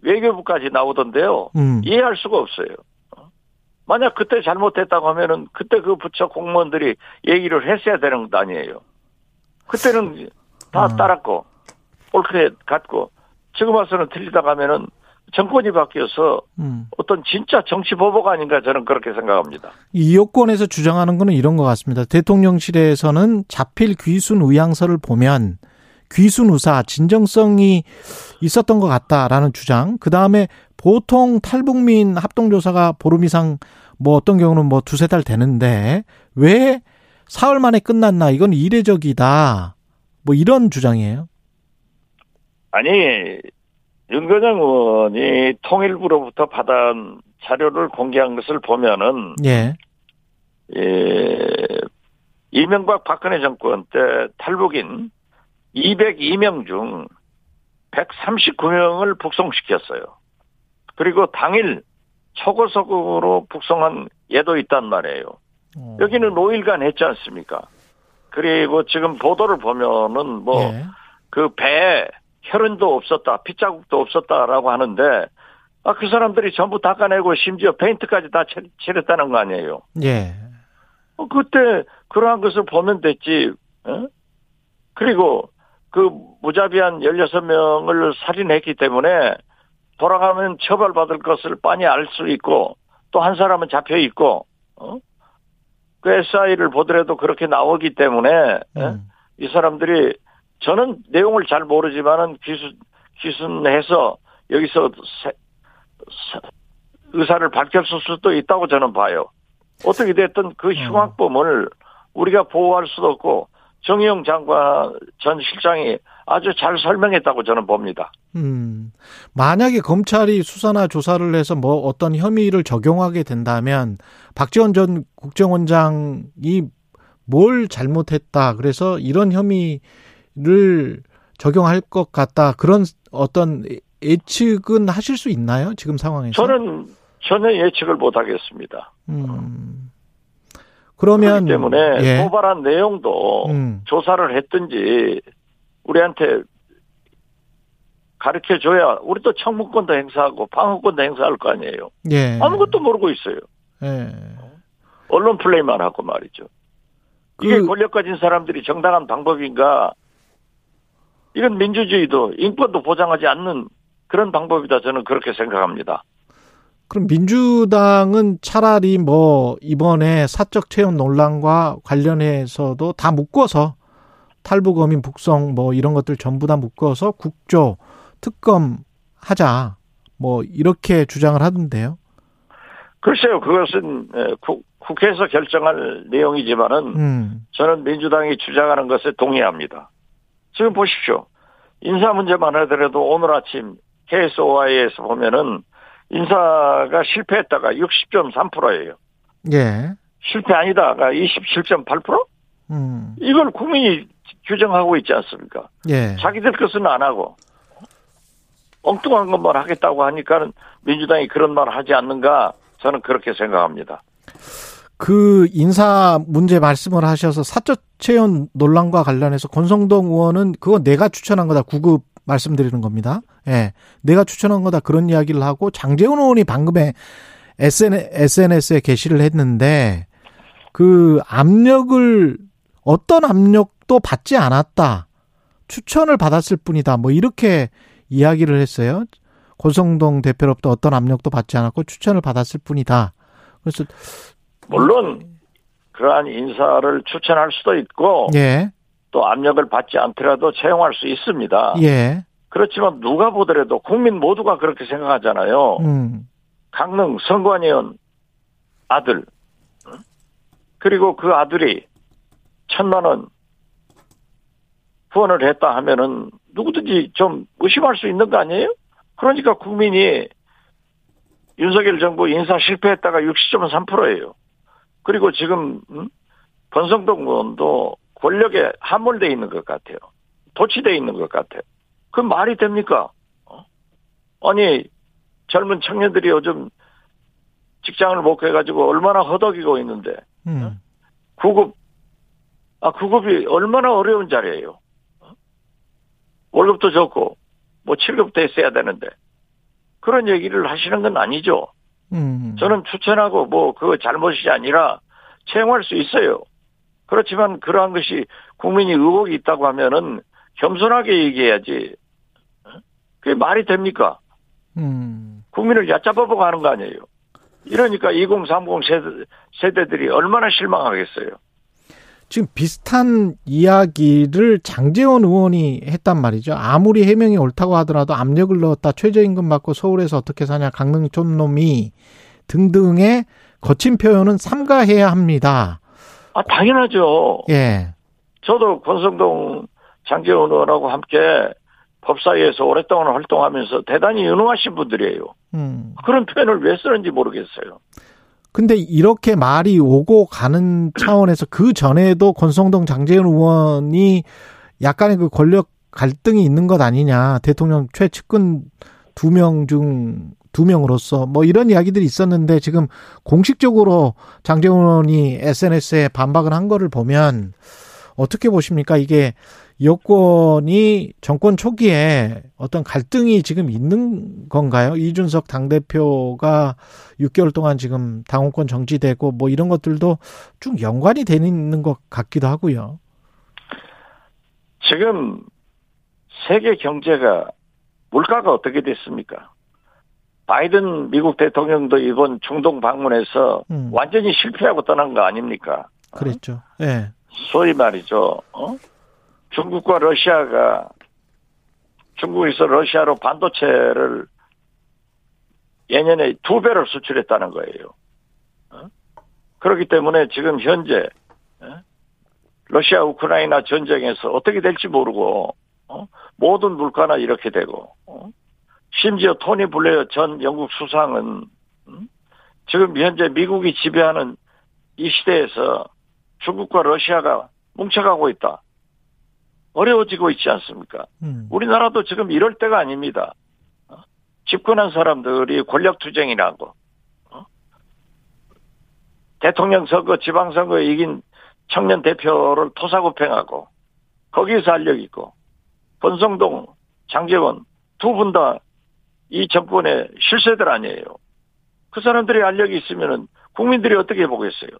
외교부까지 나오던데요. 음. 이해할 수가 없어요. 만약 그때 잘못했다고 하면은 그때 그 부처 공무원들이 얘기를 했어야 되는 것 아니에요. 그때는 다 아. 따랐고 옳게 갔고 지금 와서는 틀리다 가면은 정권이 바뀌어서 음. 어떤 진짜 정치 보복 아닌가 저는 그렇게 생각합니다. 이 여권에서 주장하는 거는 이런 것 같습니다. 대통령실에서는 자필 귀순 의향서를 보면 귀순 의사 진정성이 있었던 것 같다라는 주장. 그 다음에 보통 탈북민 합동조사가 보름 이상 뭐 어떤 경우는 뭐 두세 달 되는데 왜 사흘 만에 끝났나 이건 이례적이다. 뭐 이런 주장이에요. 아니 윤건영 의원이 통일부로부터 받은 자료를 공개한 것을 보면은 예. 예, 이명박 박근혜 정권 때 탈북인 202명 중 139명을 북송시켰어요. 그리고 당일 초고속으로 북송한 예도 있단 말이에요. 어. 여기는 5일간 했지 않습니까? 그리고 지금 보도를 보면은 뭐그 예. 배에 혈흔도 없었다, 핏자국도 없었다라고 하는데 아, 그 사람들이 전부 닦아내고 심지어 페인트까지 다 칠했다는 거 아니에요. 예. 어, 그때 그러한 것을 보면 됐지. 어? 그리고 그 무자비한 16명을 살인했기 때문에 돌아가면 처벌받을 것을 빤히 알 수 있고 또 한 사람은 잡혀 있고 어? 그 SI를 보더라도 그렇게 나오기 때문에 예? 음. 이 사람들이 저는 내용을 잘 모르지만은 귀순 귀순해서 여기서 세, 의사를 밝혔을 수도 있다고 저는 봐요. 어떻게 됐든 그 음. 흉악범을 우리가 보호할 수도 없고 정의용 장관 전 실장이 아주 잘 설명했다고 저는 봅니다. 음. 만약에 검찰이 수사나 조사를 해서 뭐 어떤 혐의를 적용하게 된다면 박지원 전 국정원장이 뭘 잘못했다. 그래서 이런 혐의 를 적용할 것 같다. 그런 어떤 예측은 하실 수 있나요? 지금 상황에서? 저는 전혀 예측을 못 하겠습니다. 음. 그러면 그렇기 때문에 예. 고발한 내용도 음. 조사를 했든지 우리한테 가르쳐 줘야 우리도 청문권도 행사하고 방어권도 행사할 거 아니에요. 예. 아무것도 모르고 있어요. 예. 언론 플레이만 하고 말이죠. 이게 그... 권력 가진 사람들이 정당한 방법인가? 이건 민주주의도 인권도 보장하지 않는 그런 방법이다 저는 그렇게 생각합니다. 그럼 민주당은 차라리 뭐 이번에 사적 채용 논란과 관련해서도 다 묶어서 탈북어민 북송 뭐 이런 것들 전부 다 묶어서 국조 특검 하자 뭐 이렇게 주장을 하던데요. 글쎄요, 그것은 국, 회에서 결정할 내용이지만은 음. 저는 민주당이 주장하는 것에 동의합니다. 지금 보십시오. 인사 문제만 하더라도 오늘 아침 KSOI에서 보면은 인사가 실패했다가 60.3%예요. 예. 실패 아니다가 27.8%? 음. 이걸 국민이 규정하고 있지 않습니까? 예. 자기들 것은 안 하고 엉뚱한 것만 하겠다고 하니까는 민주당이 그런 말을 하지 않는가 저는 그렇게 생각합니다. 그 인사 문제 말씀을 하셔서 사적 채용 논란과 관련해서 권성동 의원은 그거 내가 추천한 거다 구급 말씀드리는 겁니다. 예. 내가 추천한 거다 그런 이야기를 하고 장재훈 의원이 방금에 SNS에 게시를 했는데 그 압력을 어떤 압력도 받지 않았다. 추천을 받았을 뿐이다. 뭐 이렇게 이야기를 했어요. 고성동 대표로부터 어떤 압력도 받지 않았고 추천을 받았을 뿐이다. 그래서 물론 그러한 인사를 추천할 수도 있고 예. 또 압력을 받지 않더라도 채용할 수 있습니다. 예. 그렇지만 누가 보더라도 국민 모두가 그렇게 생각하잖아요. 음. 강릉 선관위원 아들 그리고 그 아들이 천만 원 후원을 했다 하면은 누구든지 좀 의심할 수 있는 거 아니에요? 그러니까 국민이 윤석열 정부 인사 실패했다가 60.3%예요. 그리고 지금 음? 권성동 의원도 권력에 함몰돼 있는 것 같아요. 도취돼 있는 것 같아요. 그 말이 됩니까? 어? 아니 젊은 청년들이 요즘 직장을 못 해가지고 얼마나 허덕이고 있는데 음. 어? 구급 아 구급이 얼마나 어려운 자리예요. 어? 월급도 적고 뭐 7급도 했어야 되는데 그런 얘기를 하시는 건 아니죠. 음. 저는 추천하고 뭐 그거 잘못이 아니라 채용할 수 있어요. 그렇지만 그러한 것이 국민이 의혹이 있다고 하면은 겸손하게 얘기해야지. 그게 말이 됩니까? 음. 국민을 얕잡아보고 하는 거 아니에요. 이러니까 2030 세대, 세대들이 얼마나 실망하겠어요. 지금 비슷한 이야기를 장재원 의원이 했단 말이죠. 아무리 해명이 옳다고 하더라도 압력을 넣었다. 최저임금 받고 서울에서 어떻게 사냐. 강릉 촌놈이 등등의 거친 표현은 삼가해야 합니다. 아, 당연하죠. 예. 저도 권성동 장재원 의원하고 함께 법사위에서 오랫동안 활동하면서 대단히 유능하신 분들이에요. 음. 그런 표현을 왜 쓰는지 모르겠어요. 근데 이렇게 말이 오고 가는 차원에서 그 전에도 권성동 장재현 의원이 약간의 그 권력 갈등이 있는 것 아니냐. 대통령 최측근 두 명 중 두 명으로서 뭐 이런 이야기들이 있었는데 지금 공식적으로 장재현 의원이 SNS에 반박을 한 거를 보면 어떻게 보십니까? 이게 여권이 정권 초기에 어떤 갈등이 지금 있는 건가요? 이준석 당대표가 6개월 동안 지금 당원권 정지되고 뭐 이런 것들도 쭉 연관이 되는 것 같기도 하고요. 지금 세계 경제가 물가가 어떻게 됐습니까? 바이든 미국 대통령도 이번 중동 방문해서 음. 완전히 실패하고 떠난 거 아닙니까? 그랬죠. 예. 네. 소위 말이죠. 어? 중국과 러시아가 중국에서 러시아로 반도체를 예년에 두 배를 수출했다는 거예요. 어? 그렇기 때문에 지금 현재 어? 러시아 우크라이나 전쟁에서 어떻게 될지 모르고 어? 모든 물가나 이렇게 되고 어? 심지어 토니 블레어 전 영국 수상은 음? 지금 현재 미국이 지배하는 이 시대에서 중국과 러시아가 뭉쳐가고 있다. 어려워지고 있지 않습니까? 음. 우리나라도 지금 이럴 때가 아닙니다. 어? 집권한 사람들이 권력 투쟁이라고 어? 대통령 선거, 지방선거에 이긴 청년 대표를 토사구팽하고 거기에서 알력 있고 권성동, 장재원 두 분 다 이 정권의 실세들 아니에요. 그 사람들이 알력이 있으면은 국민들이 어떻게 보겠어요?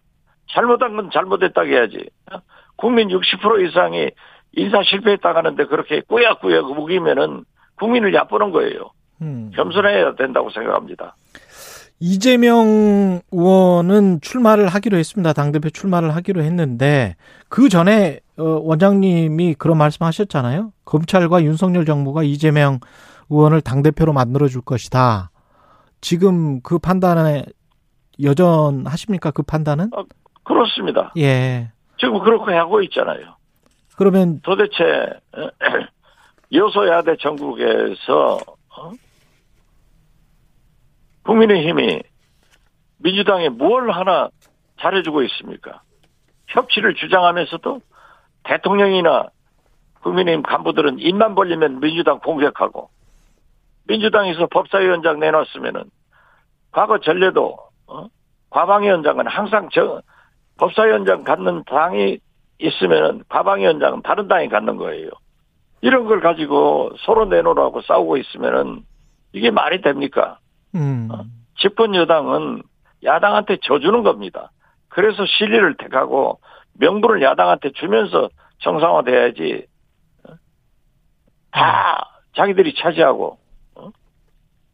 잘못한 건 잘못했다고 해야지. 어? 국민 60% 이상이 인사 실패했다 가는데 그렇게 꾸역꾸역 우기면은 국민을 얕보는 거예요. 음. 겸손해야 된다고 생각합니다. 이재명 의원은 출마를 하기로 했습니다. 당대표 출마를 하기로 했는데 그 전에 어, 원장님이 그런 말씀하셨잖아요. 검찰과 윤석열 정부가 이재명 의원을 당대표로 만들어 줄 것이다. 지금 그 판단에 여전하십니까? 그 판단은? 어, 그렇습니다. 예. 지금 그렇게 하고 있잖아요. 그러면 도대체 여소야대 전국에서 어? 국민의힘이 민주당에 뭘 하나 잘해주고 있습니까? 협치를 주장하면서도 대통령이나 국민의힘 간부들은 입만 벌리면 민주당 공격하고 민주당에서 법사위원장 내놨으면은 과거 전례도 어? 과방위원장은 항상 저 법사위원장 갖는 당이 있으면 과방위원장은 다른 당이 갖는 거예요. 이런 걸 가지고 서로 내놓으라고 싸우고 있으면은 이게 말이 됩니까? 음. 어? 집권 여당은 야당한테 져주는 겁니다. 그래서 실리를 택하고 명분을 야당한테 주면서 정상화돼야지 어? 다 자기들이 차지하고 어?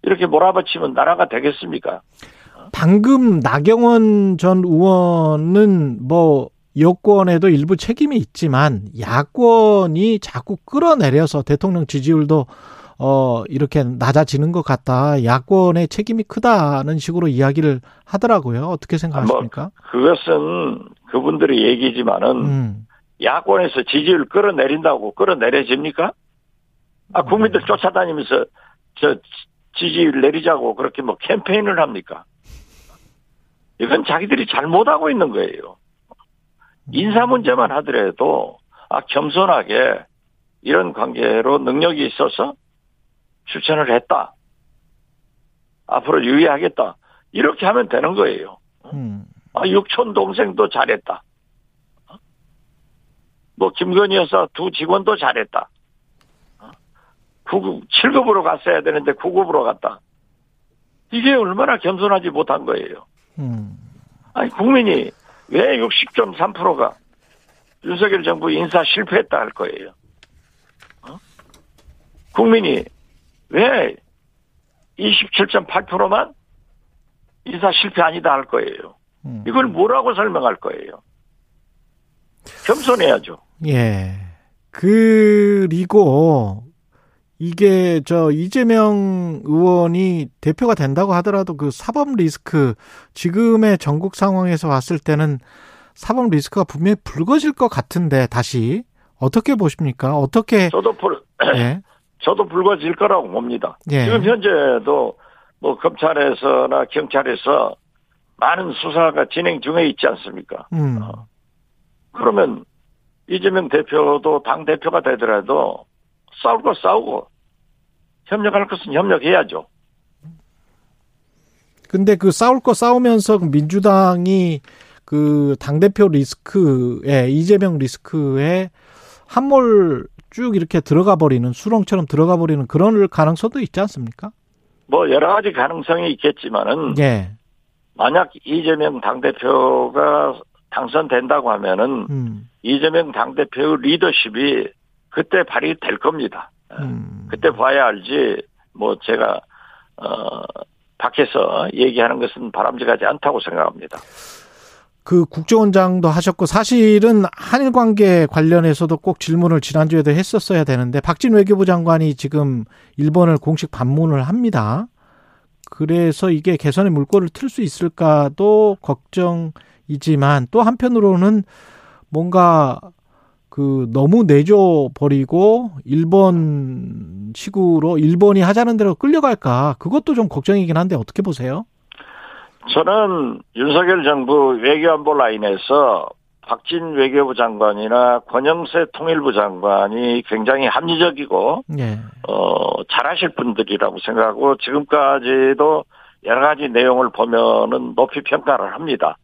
이렇게 몰아붙이면 나라가 되겠습니까? 방금 나경원 전 의원은 뭐 여권에도 일부 책임이 있지만 야권이 자꾸 끌어내려서 대통령 지지율도 어 이렇게 낮아지는 것 같다. 야권의 책임이 크다는 식으로 이야기를 하더라고요. 어떻게 생각하십니까? 뭐 그것은 그분들의 얘기지만은 음. 야권에서 지지율 끌어내린다고 끌어내려집니까? 아 국민들 음. 쫓아다니면서 저 지지율 내리자고 그렇게 뭐 캠페인을 합니까? 이건 자기들이 잘못하고 있는 거예요. 인사 문제만 하더라도 아 겸손하게 이런 관계로 능력이 있어서 추천을 했다. 앞으로 유의하겠다. 이렇게 하면 되는 거예요. 음. 아 육촌 동생도 잘했다. 뭐 김건희 여사 두 직원도 잘했다. 9급, 7급으로 갔어야 되는데 9급으로 갔다. 이게 얼마나 겸손하지 못한 거예요. 음. 아니 국민이 왜 60.3%가 윤석열 정부 인사 실패했다 할 거예요. 어? 국민이 왜 27.8%만 인사 실패 아니다 할 거예요. 음. 이걸 뭐라고 설명할 거예요? 겸손해야죠. 예. 그리고 이게 저 이재명 의원이 대표가 된다고 하더라도 그 사법 리스크 지금의 전국 상황에서 봤을 때는 사법 리스크가 분명히 불거질 것 같은데 다시 어떻게 보십니까? 어떻게 저도 불 예. 저도 불거질 거라고 봅니다. 예. 지금 현재도 뭐 검찰에서나 경찰에서 많은 수사가 진행 중에 있지 않습니까? 음. 어. 그러면 이재명 대표도 당 대표가 되더라도 싸울 거 싸우고 협력할 것은 협력해야죠. 근데 그 싸울 거 싸우면서 그 민주당이 그 당대표 리스크에, 이재명 리스크에 한몰 쭉 이렇게 들어가 버리는, 수렁처럼 들어가 버리는 그런 가능성도 있지 않습니까? 뭐 여러 가지 가능성이 있겠지만은. 예. 만약 이재명 당대표가 당선된다고 하면은 음. 이재명 당대표의 리더십이 그때 발휘될 겁니다. 음. 그때 봐야 알지 뭐 제가 어 밖에서 얘기하는 것은 바람직하지 않다고 생각합니다. 그 국정원장도 하셨고 사실은 한일 관계 관련해서도 꼭 질문을 지난주에도 했었어야 되는데 박진 외교부 장관이 지금 일본을 공식 방문을 합니다. 그래서 이게 개선의 물꼬를 틀 수 있을까도 걱정이지만 또 한편으로는 뭔가 그 너무 내줘 버리고 일본 식으로 일본이 하자는 대로 끌려갈까 그것도 좀 걱정이긴 한데 어떻게 보세요? 저는 윤석열 정부 외교안보 라인에서 박진 외교부 장관이나 권영세 통일부 장관이 굉장히 합리적이고 네. 어 잘하실 분들이라고 생각하고 지금까지도 여러 가지 내용을 보면은 높이 평가를 합니다.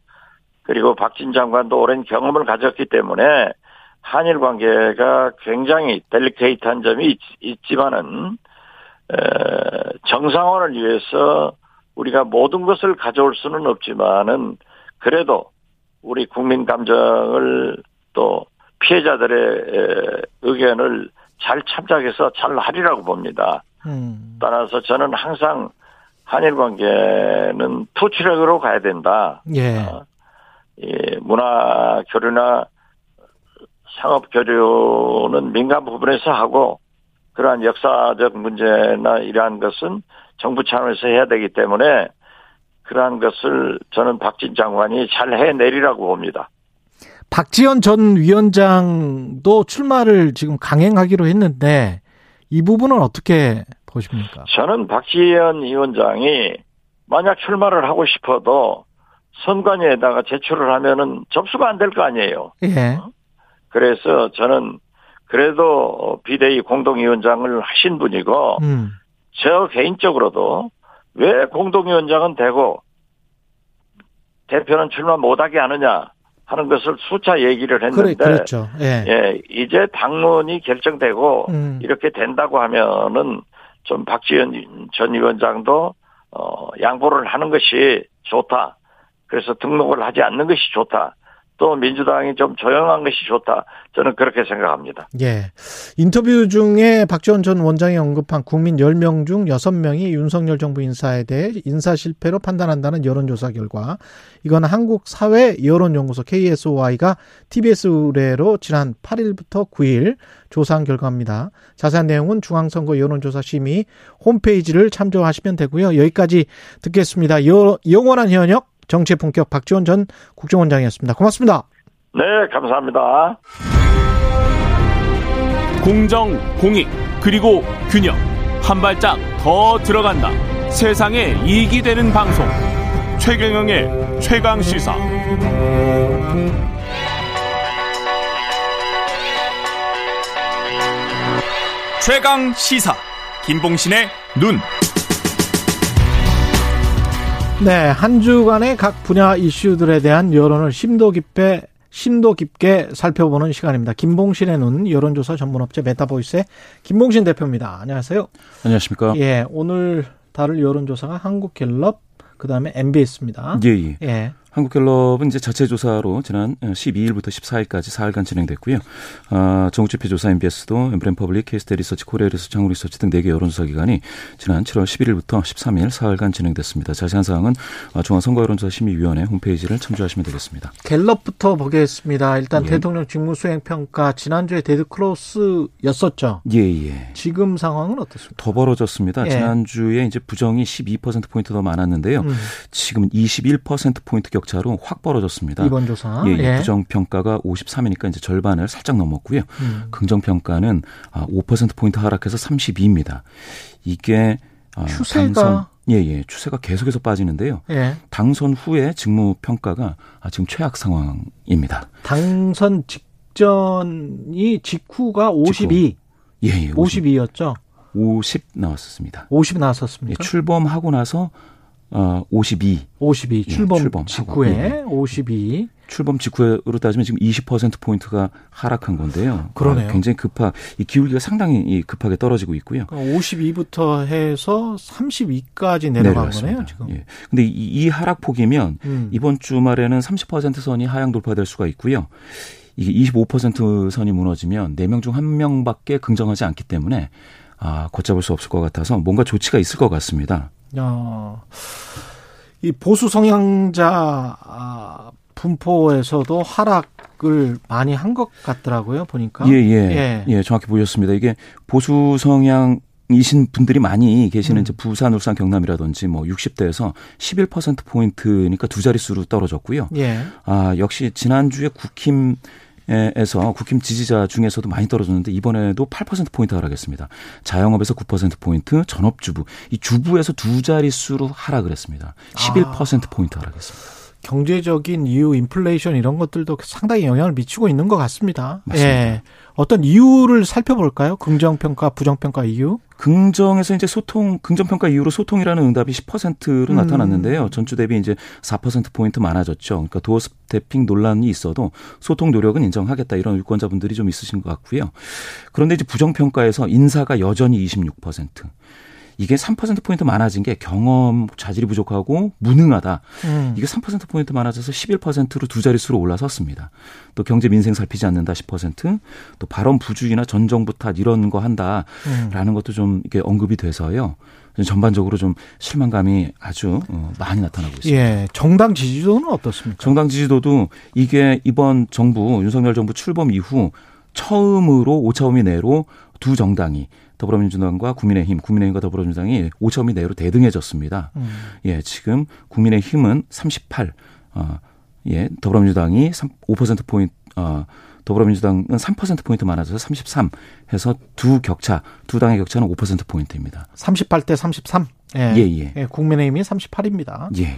그리고 박진 장관도 오랜 경험을 가졌기 때문에 한일 관계가 굉장히 델리케이트한 점이 있, 지만은 정상화를 위해서 우리가 모든 것을 가져올 수는 없지만은 그래도 우리 국민 감정을 또 피해자들의 의견을 잘 참작해서 잘 하리라고 봅니다. 음. 따라서 저는 항상 한일 관계는 투치력으로 가야 된다. 예. 어, 예, 문화 교류나 상업 교류는 민간 부분에서 하고 그러한 역사적 문제나 이러한 것은 정부 차원에서 해야 되기 때문에 그러한 것을 저는 박진 장관이 잘 해내리라고 봅니다. 박지원 전 위원장도 출마를 지금 강행하기로 했는데 이 부분은 어떻게 보십니까? 저는 박지원 위원장이 만약 출마를 하고 싶어도 선관위에다가 제출을 하면은 접수가 안 될 거 아니에요. 예. 어? 그래서 저는 그래도 비대위 공동위원장을 하신 분이고 음. 저 개인적으로도 왜 공동위원장은 되고 대표는 출마 못하게 하느냐 하는 것을 수차 얘기를 했는데 그래, 그렇죠. 예. 예. 이제 당론이 결정되고 음. 이렇게 된다고 하면은 좀 박지원 전 위원장도 어 양보를 하는 것이 좋다. 그래서 등록을 하지 않는 것이 좋다. 또 민주당이 좀 조용한 것이 좋다. 저는 그렇게 생각합니다. 예. 인터뷰 중에 박지원 전 원장이 언급한 국민 10명 중 6명이 윤석열 정부 인사에 대해 인사 실패로 판단한다는 여론조사 결과 이건 한국사회 여론연구소 KSOI가 TBS 의뢰로 지난 8일부터 9일 조사한 결과입니다. 자세한 내용은 중앙선거 여론조사 심의 홈페이지를 참조하시면 되고요. 여기까지 듣겠습니다. 영원한 현역 정치의 본격 박지원 전 국정원장이었습니다. 고맙습니다. 네, 감사합니다. 공정, 공익, 그리고 균형. 한 발짝 더 들어간다. 세상에 이익이 되는 방송. 최경영의 최강 시사. 최강 시사. 김봉신의 눈. 네, 한 주간의 각 분야 이슈들에 대한 여론을 심도 깊게 심도 깊게 살펴보는 시간입니다. 김봉신의 눈 여론조사 전문업체 메타보이스의 김봉신 대표입니다. 안녕하세요. 안녕하십니까? 예, 오늘 다룰 여론조사가 한국갤럽 그다음에 NBS입니다. 예, 예. 예. 한국갤럽은 이제 자체 조사로 지난 12일부터 14일까지 4일간 진행됐고요. 아, 전국지표 조사 NBS도 엠브레인 퍼블릭, 케이스탯 리서치, 코리아 리서치, 한국 리서치 등 4개 여론조사 기관이 지난 7월 11일부터 13일 4일간 진행됐습니다. 자세한 사항은 중앙선거여론조사 심의위원회 홈페이지를 참조하시면 되겠습니다. 갤럽부터 보겠습니다. 일단 예. 대통령 직무수행 평가 지난주에 dead cross였었죠. 예, 예. 지금 상황은 어떻습니까? 더 벌어졌습니다. 예. 지난주에 이제 부정이 12% 포인트 더 많았는데요. 음. 지금은 21% 포인트 격 격차로 확 벌어졌습니다. 이번 조사. 예, 예. 부정 평가가 53이니까 이제 절반을 살짝 넘었고요. 음. 긍정 평가는 5% 아, 포인트 하락해서 32입니다. 이게 아, 추세가 당선, 예, 예. 추세가 계속해서 빠지는데요. 예. 당선 후에 직무 평가가 아, 지금 최악 상황입니다. 당선 직전이 직후가 52. 직후. 예, 예. 52였죠. 50 나왔었습니다. 50 나왔었습니까? 예, 출범하고 나서 어 52. 52 출범, 예, 출범 직후에 예. 52. 출범 직후로 따지면 지금 20% 포인트가 하락한 건데요. 그러네요. 아, 굉장히 급하 이 기울기가 상당히 급하게 떨어지고 있고요. 52부터 해서 32까지 내려간 거네요, 지금. 예. 근데 이, 이 하락폭이면 음. 이번 주말에는 30% 선이 하향 돌파될 수가 있고요. 이게 25% 선이 무너지면 4명 중 1명밖에 긍정하지 않기 때문에 아, 걷잡을 수 없을 것 같아서 뭔가 조치가 있을 것 같습니다. 어, 이 보수 성향자 아, 분포에서도 하락을 많이 한 것 같더라고요, 보니까. 예, 예, 예. 예, 정확히 보셨습니다. 이게 보수 성향 이신 분들이 많이 계시는 음. 이제 부산, 울산, 경남이라든지 뭐 60대에서 11% 포인트니까 두 자릿수로 떨어졌고요. 예. 아, 역시 지난주에 국힘 에서 국힘 지지자 중에서도 많이 떨어졌는데 이번에도 8%포인트 하락했습니다. 자영업에서 9%포인트, 전업주부. 이 주부에서 두 자릿수로 하락을 했습니다. 11%포인트 하락했습니다. 경제적인 이유, 인플레이션 이런 것들도 상당히 영향을 미치고 있는 것 같습니다. 맞습니다. 예. 어떤 이유를 살펴볼까요? 긍정 평가, 부정 평가 이유? 긍정에서 이제 소통, 긍정 평가 이후로 소통이라는 응답이 10%로 음. 나타났는데요. 전주 대비 이제 4%포인트 많아졌죠. 그러니까 도어 스태핑 논란이 있어도 소통 노력은 인정하겠다 이런 유권자분들이 좀 있으신 것 같고요. 그런데 이제 부정 평가에서 인사가 여전히 26%. 이게 3%포인트 많아진 게 경험, 자질이 부족하고 무능하다. 음. 이게 3%포인트 많아져서 11%로 두 자릿수로 올라섰습니다. 또 경제 민생 살피지 않는다 10%, 또 발언 부주의나 전 정부 탓 이런 거 한다라는 음. 것도 좀 이게 언급이 돼서요. 전반적으로 좀 실망감이 아주 어, 많이 나타나고 있습니다. 예, 정당 지지도는 어떻습니까? 정당 지지도도 이게 이번 정부 윤석열 정부 출범 이후 처음으로 오차범위 내로 두 정당이 더불어민주당과 국민의힘, 국민의힘과 더불어민주당이 5점 이내로 대등해졌습니다. 음. 예, 지금 국민의힘은 38, 어, 예, 더불어민주당이 5% 포인트, 어, 더불어민주당은 3% 포인트 많아져서 33 해서 두 격차, 두 당의 격차는 5% 포인트입니다. 38대 33. 예. 예, 예. 예 국민의힘이 38입니다. 예.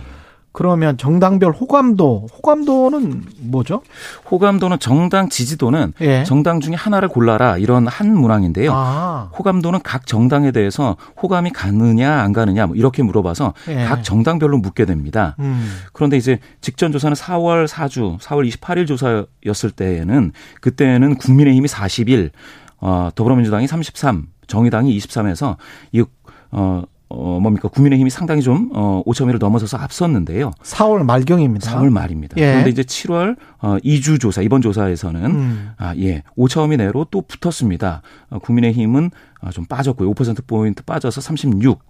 그러면 정당별 호감도 호감도는 뭐죠? 호감도는 정당 지지도는 예. 정당 중에 하나를 골라라 이런 한 문항인데요. 아. 호감도는 각 정당에 대해서 호감이 가느냐 안 가느냐 뭐 이렇게 물어봐서 예. 각 정당별로 묻게 됩니다. 음. 그런데 이제 직전 조사는 4월 4주, 4월 28일 조사였을 때에는 그때는 국민의힘이 41, 어, 더불어민주당이 33, 정의당이 23에서 이 어, 어, 뭡니까 국민의힘이 상당히 좀 어, 5점1을 넘어서서 앞섰는데요. 4월 말경입니다. 4월 말입니다. 예. 그런데 이제 7월 어, 2주 조사 이번 조사에서는 음. 아, 예, 5점 이내로 또 붙었습니다. 어, 국민의힘은 어, 좀 빠졌고요. 5% 포인트 빠져서 36.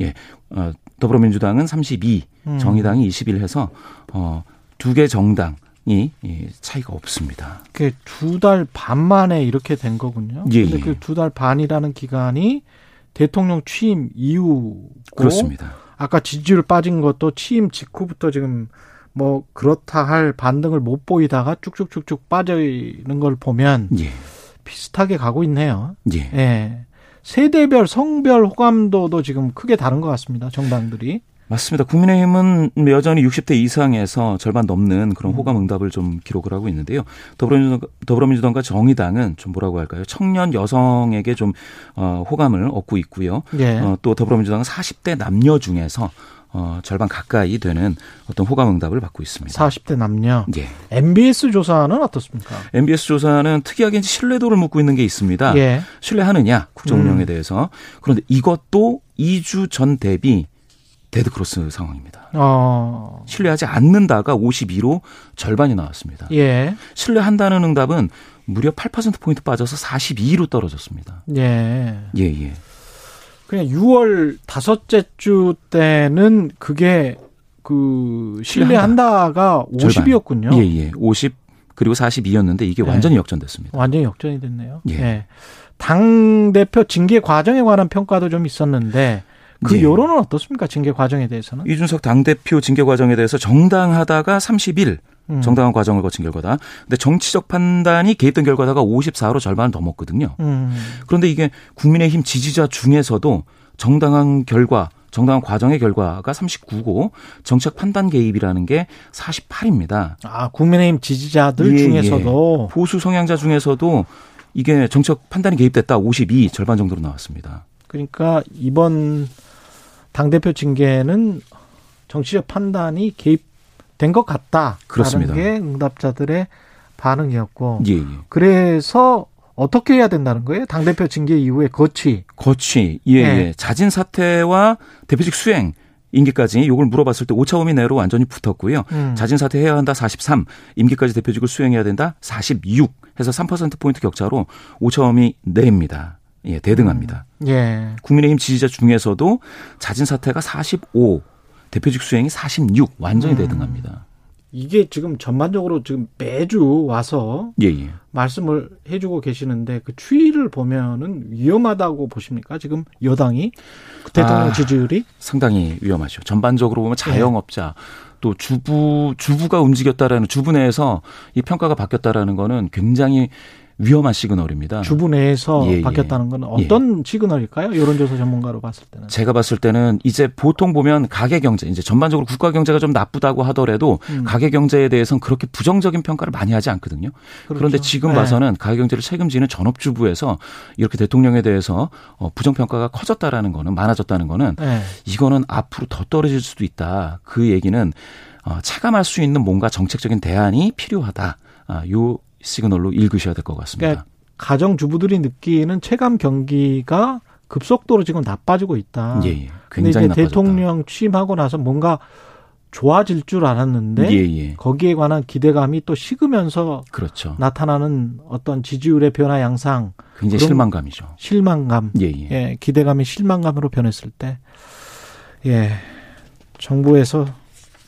예. 어, 더불어민주당은 32, 음. 정의당이 21 해서 어, 두 개 정당 이 차이가 없습니다. 그 두 달 반 만에 이렇게 된 거군요. 예, 근데 예. 그두 달 반이라는 기간이 대통령 취임 이후 그렇습니다. 아까 지지율 빠진 것도 취임 직후부터 지금 뭐 그렇다 할 반등을 못 보이다가 쭉쭉쭉쭉 빠져 있는 걸 보면 예. 비슷하게 가고 있네요. 예. 예. 세대별 성별 호감도도 지금 크게 다른 것 같습니다. 정당들이. 맞습니다. 국민의힘은 여전히 60대 이상에서 절반 넘는 그런 호감 응답을 좀 기록을 하고 있는데요. 더불어민주당, 더불어민주당과 정의당은 좀 뭐라고 할까요? 청년 여성에게 좀 어, 호감을 얻고 있고요. 예. 어, 또 더불어민주당은 40대 남녀 중에서 어, 절반 가까이 되는 어떤 호감 응답을 받고 있습니다. 40대 남녀. 예. MBS 조사는 어떻습니까? MBS 조사는 특이하게 신뢰도를 묻고 있는 게 있습니다. 예. 신뢰하느냐 국정 운영에 음. 대해서. 그런데 이것도 2주 전 대비 dead cross 상황입니다. 어. 신뢰하지 않는다가 52로 절반이 나왔습니다. 예. 신뢰한다는 응답은 무려 8%포인트 빠져서 42로 떨어졌습니다. 예. 예, 예. 그냥 6월 다섯째 주 때는 그게 그 신뢰한다가 50이었군요. 예, 예. 50 그리고 42였는데 이게 네. 완전히 역전됐습니다. 완전히 역전이 됐네요. 예. 예. 당 대표 징계 과정에 관한 평가도 좀 있었는데 그 예. 여론은 어떻습니까? 징계 과정에 대해서는? 이준석 당 대표 징계 과정에 대해서 정당하다가 31 음. 정당한 과정을 거친 결과다. 근데 정치적 판단이 개입된 결과다가 54로 절반을 넘었거든요. 음. 그런데 이게 국민의힘 지지자 중에서도 정당한 결과 정당한 과정의 결과가 39고 정책 판단 개입이라는 게 48입니다. 아, 국민의힘 지지자들 예, 중에서도 예. 보수 성향자 중에서도 이게 정책 판단이 개입됐다 52 절반 정도로 나왔습니다. 그러니까 이번 당대표 징계는 정치적 판단이 개입된 것 같다. 그렇습니다. 게 응답자들의 반응이었고. 예, 예. 그래서 어떻게 해야 된다는 거예요? 당대표 징계 이후에 거취. 거취. 예, 네. 예. 자진 사퇴와 대표직 수행. 임기까지 요걸 물어봤을 때 오차 범위 내로 완전히 붙었고요. 음. 자진 사퇴해야 한다 43, 임기까지 대표직을 수행해야 된다 46 해서 3% 포인트 격차로 오차 범위 내입니다. 예, 대등합니다. 음. 예. 국민의힘 지지자 중에서도 자진 사퇴가 45, 대표직 수행이 46 완전히 음. 대등합니다. 이게 지금 전반적으로 지금 매주 와서 예, 예. 말씀을 해주고 계시는데 그 추이를 보면은 위험하다고 보십니까? 지금 여당이 그 대통령 아, 지지율이 상당히 위험하죠. 전반적으로 보면 자영업자 네. 또 주부 주부가 움직였다라는 주부 내에서 이 평가가 바뀌었다라는 거는 굉장히 위험한 시그널입니다. 주부 내에서 예, 예. 바뀌었다는 건 어떤 예. 시그널일까요? 여론조사 전문가로 봤을 때는. 제가 봤을 때는 이제 보통 보면 가계 경제, 이제 전반적으로 국가 경제가 좀 나쁘다고 하더라도 음. 가계 경제에 대해서는 그렇게 부정적인 평가를 많이 하지 않거든요. 그렇죠. 그런데 지금 네. 봐서는 가계 경제를 책임지는 전업주부에서 이렇게 대통령에 대해서 어, 부정 평가가 커졌다라는 거는 많아졌다는 거는 네. 이거는 앞으로 더 떨어질 수도 있다. 그 얘기는 어, 차감할 수 있는 뭔가 정책적인 대안이 필요하다. 아, 요 시그널로 읽으셔야 될 것 같습니다. 그러니까 가정 주부들이 느끼는 체감 경기가 급속도로 지금 나빠지고 있다. 예, 예. 굉장히 나빠졌다. 대통령 취임하고 나서 뭔가 좋아질 줄 알았는데 예, 예. 거기에 관한 기대감이 또 식으면서 그렇죠. 나타나는 어떤 지지율의 변화 양상 굉장히 실망감이죠. 실망감. 예, 예. 예, 기대감이 실망감으로 변했을 때 예. 정부에서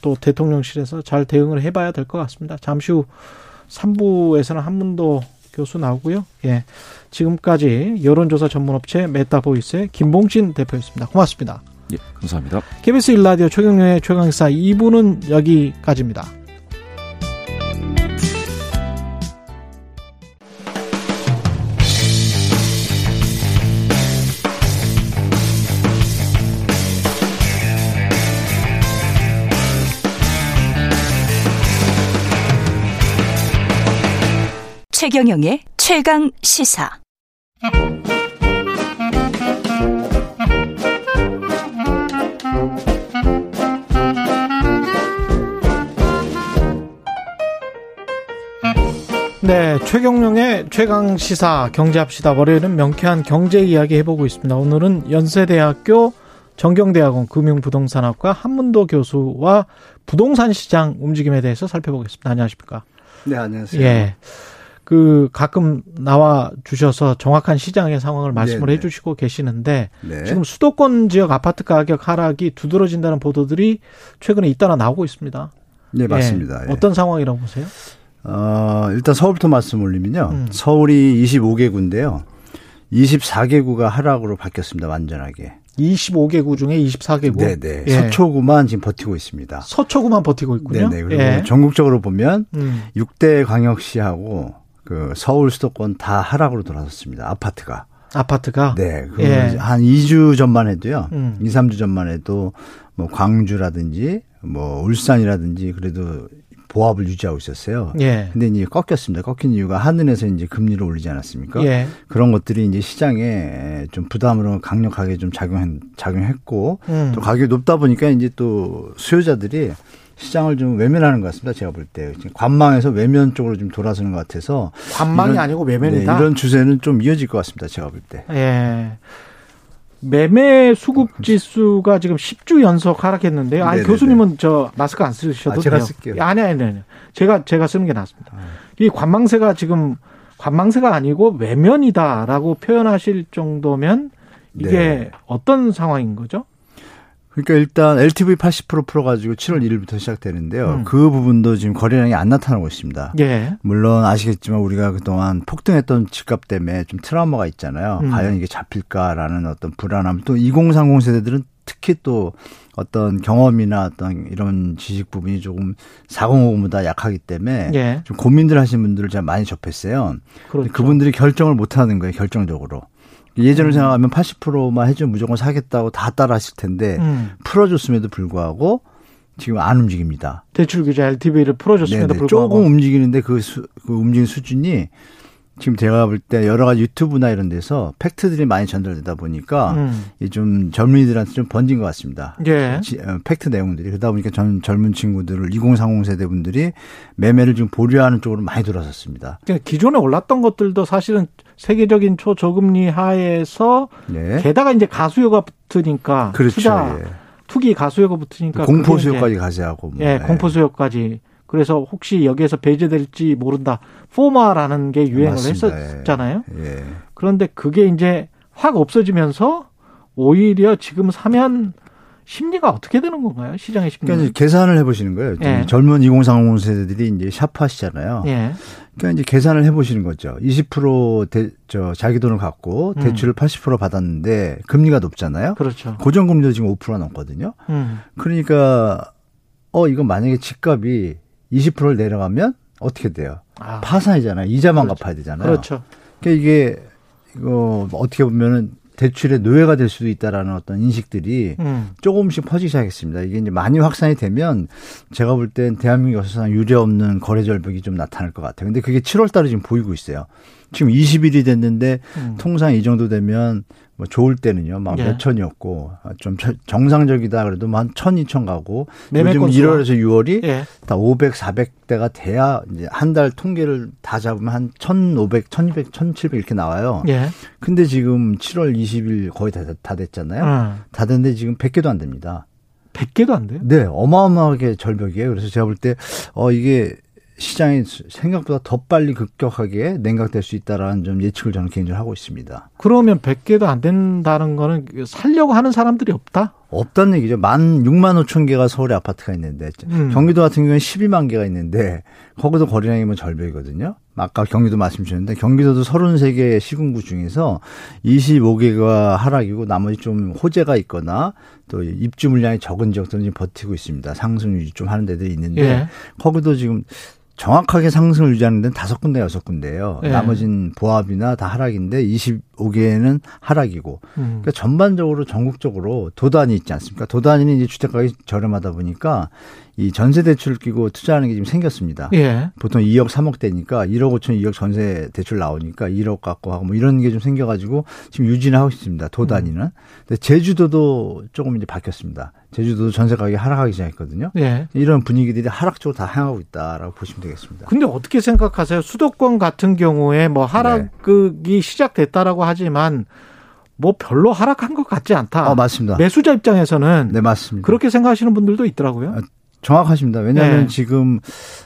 또 대통령실에서 잘 대응을 해 봐야 될 것 같습니다. 잠시 후 3부에서는 한문도 교수 나오고요. 예. 지금까지 여론조사 전문업체 메타보이스의 김봉신 대표였습니다. 고맙습니다. 예, 감사합니다. KBS 일라디오 최경영의 최강시사 2부는 여기까지입니다. 최경영의 최강 시사. 네, 최경영의 최강 시사 경제합시다. 월요일은 명쾌한 경제 이야기 해보고 있습니다. 오늘은 연세대학교 정경대학원 금융부동산학과 한문도 교수와 부동산 시장 움직임에 대해서 살펴보겠습니다. 안녕하십니까? 네, 안녕하세요. 예. 그 가끔 나와 주셔서 정확한 시장의 상황을 말씀을 네네. 해주시고 계시는데 네. 지금 수도권 지역 아파트 가격 하락이 두드러진다는 보도들이 최근에 잇따라 나오고 있습니다. 네 맞습니다. 예. 어떤 상황이라고 보세요? 어, 일단 서울부터 말씀 올리면요. 음. 서울이 25개구인데요. 24개구가 하락으로 바뀌었습니다. 완전하게. 25개구 중에 24개구. 네네. 예. 서초구만 지금 버티고 있습니다. 서초구만 버티고 있군요. 네네. 그리고 예. 전국적으로 보면 음. 6대 광역시하고 그 서울 수도권 다 하락으로 돌아섰습니다. 아파트가. 아파트가? 네. 예. 한 2주 전만 해도요. 음. 2, 3주 전만 해도 뭐 광주라든지 뭐 울산이라든지 그래도 보합을 유지하고 있었어요. 예. 근데 이제 꺾였습니다. 꺾인 이유가 하늘에서 이제 금리를 올리지 않았습니까? 예. 그런 것들이 이제 시장에 좀 부담으로 강력하게 좀 작용 작용했고 음. 또 가격이 높다 보니까 이제 또 수요자들이 시장을 좀 외면하는 것 같습니다. 제가 볼 때. 관망에서 외면 쪽으로 좀 돌아서는 것 같아서. 관망이 이런, 아니고 외면이다? 네, 이런 추세는 좀 이어질 것 같습니다. 제가 볼 때. 예. 매매 수급 지수가 지금 10주 연속 하락했는데요. 아, 교수님은 저 마스크 안 쓰셔도 아, 제가 돼요. 쓸게요. 아니 아니 아니. 제가 제가 쓰는 게 낫습니다. 아. 이 관망세가 지금 관망세가 아니고 외면이다라고 표현하실 정도면 이게 네. 어떤 상황인 거죠? 그러니까 일단 LTV 80% 풀어가지고 7월 1일부터 시작되는데요. 음. 그 부분도 지금 거래량이 안 나타나고 있습니다. 예. 물론 아시겠지만 우리가 그동안 폭등했던 집값 때문에 좀 트라우마가 있잖아요. 음. 과연 이게 잡힐까라는 어떤 불안함. 또 2030 세대들은 특히 또 어떤 경험이나 어떤 이런 지식 부분이 조금 4050보다 약하기 때문에 예. 좀 고민들 하시는 분들을 제가 많이 접했어요. 그렇죠. 그분들이 결정을 못 하는 거예요, 결정적으로. 예전을 음. 생각하면 80%만 해주면 무조건 사겠다고 다 따라 하실 텐데 음. 풀어줬음에도 불구하고 지금 안 움직입니다. 대출 규제 LTV를 풀어줬음에도 네네. 불구하고 조금 움직이는데 그, 수, 그 움직이는 수준이 지금 제가 볼 때 여러 가지 유튜브나 이런 데서 팩트들이 많이 전달되다 보니까 음. 좀 젊은이들한테 좀 번진 것 같습니다. 예. 어, 팩트 내용들이 그러다 보니까 전 젊은 친구들을 2030 세대 분들이 매매를 좀 보류하는 쪽으로 많이 돌아섰습니다. 그러니까 기존에 올랐던 것들도 사실은 세계적인 초저금리 하에서 네. 게다가 이제 가수요가 붙으니까 그렇죠. 투자 예. 투기 가수요가 붙으니까 공포 수요까지 가세하고 뭐. 예, 공포 수요까지 그래서 혹시 여기에서 배제될지 모른다. 포마라는 게 유행을 맞습니다. 했었잖아요. 예. 그런데 그게 이제 확 없어지면서 오히려 지금 사면 심리가 어떻게 되는 건가요? 시장의 심리. 그러니까 계산을 해보시는 거예요. 예. 젊은 2030 세대들이 이제 샤프하시잖아요. 예. 그러니까 이제 계산을 해보시는 거죠. 20% 대, 저 자기 돈을 갖고 음. 대출을 음. 80% 받았는데 금리가 높잖아요. 그렇죠. 고정금리도 지금 5% 넘거든요. 음. 그러니까 어 이건 만약에 집값이 20%를 내려가면 어떻게 돼요? 아. 파산이잖아요. 이자만 그렇죠. 갚아야 되잖아요. 그렇죠. 그러니까 이게 이거 어떻게 보면은 대출의 노예가 될 수도 있다라는 어떤 인식들이 음. 조금씩 퍼지기 시작했습니다. 이게 이제 많이 확산이 되면 제가 볼 땐 대한민국 역사상 유례 없는 거래 절벽이 좀 나타날 것 같아요. 근데 그게 7월 달에 지금 보이고 있어요. 지금 20일이 됐는데 음. 통상 이 정도 되면 뭐 좋을 때는요, 막 예. 몇천이었고, 좀 정상적이다 그래도 뭐 한 천, 이천 가고, 요즘 1월에서 6월이 예. 다 500, 400대가 돼야 이제 한 달 통계를 다 잡으면 한 1,500, 1,200, 1,700 이렇게 나와요. 예. 근데 지금 7월 20일 거의 다, 다 됐잖아요. 음. 다 됐는데 지금 100개도 안 됩니다. 100개도 안 돼요? 네, 어마어마하게 절벽이에요. 그래서 제가 볼 때, 어, 이게 시장이 생각보다 더 빨리 급격하게 냉각될 수 있다라는 좀 예측을 저는 개인적으로 하고 있습니다. 그러면 100개도 안 된다는 거는 살려고 하는 사람들이 없다? 없다는 얘기죠. 만 6만 5천 개가 서울에 아파트가 있는데 음. 경기도 같은 경우는 12만 개가 있는데 거기도 거래량이 면 절벽이거든요. 아까 경기도 말씀 주셨는데 경기도도 33개 시군구 중에서 25개가 하락이고 나머지 좀 호재가 있거나 또 입주 물량이 적은 지역들은 지금 버티고 있습니다. 상승 유지 좀 하는 데들이 있는데 예. 거기도 지금 정확하게 상승을 유지하는 데는 다섯 군데, 여섯 군데예요. 네. 나머진 보합이나 다 하락인데 25개는 하락이고. 음. 그러니까 전반적으로 전국적으로 도단이 있지 않습니까? 도단위는 이제 주택 가격이 저렴하다 보니까 이 전세 대출을 끼고 투자하는 게 지금 생겼습니다. 예. 보통 2억, 3억 대니까 1억 5천, 2억 전세 대출 나오니까 1억 갖고 하고 뭐 이런 게 좀 생겨가지고 지금 유지는 하고 있습니다. 도단위는. 음. 근데 제주도도 조금 이제 바뀌었습니다. 제주도도 전세 가격이 하락하기 시작했거든요. 예. 이런 분위기들이 하락 쪽으로 다 향하고 있다라고 보시면 되겠습니다. 근데 어떻게 생각하세요? 수도권 같은 경우에 뭐 하락이 네. 시작됐다라고 하지만 뭐 별로 하락한 것 같지 않다. 어, 맞습니다. 매수자 입장에서는 네, 맞습니다. 그렇게 생각하시는 분들도 있더라고요. 아, 정확하십니다. 왜냐하면 네. 지금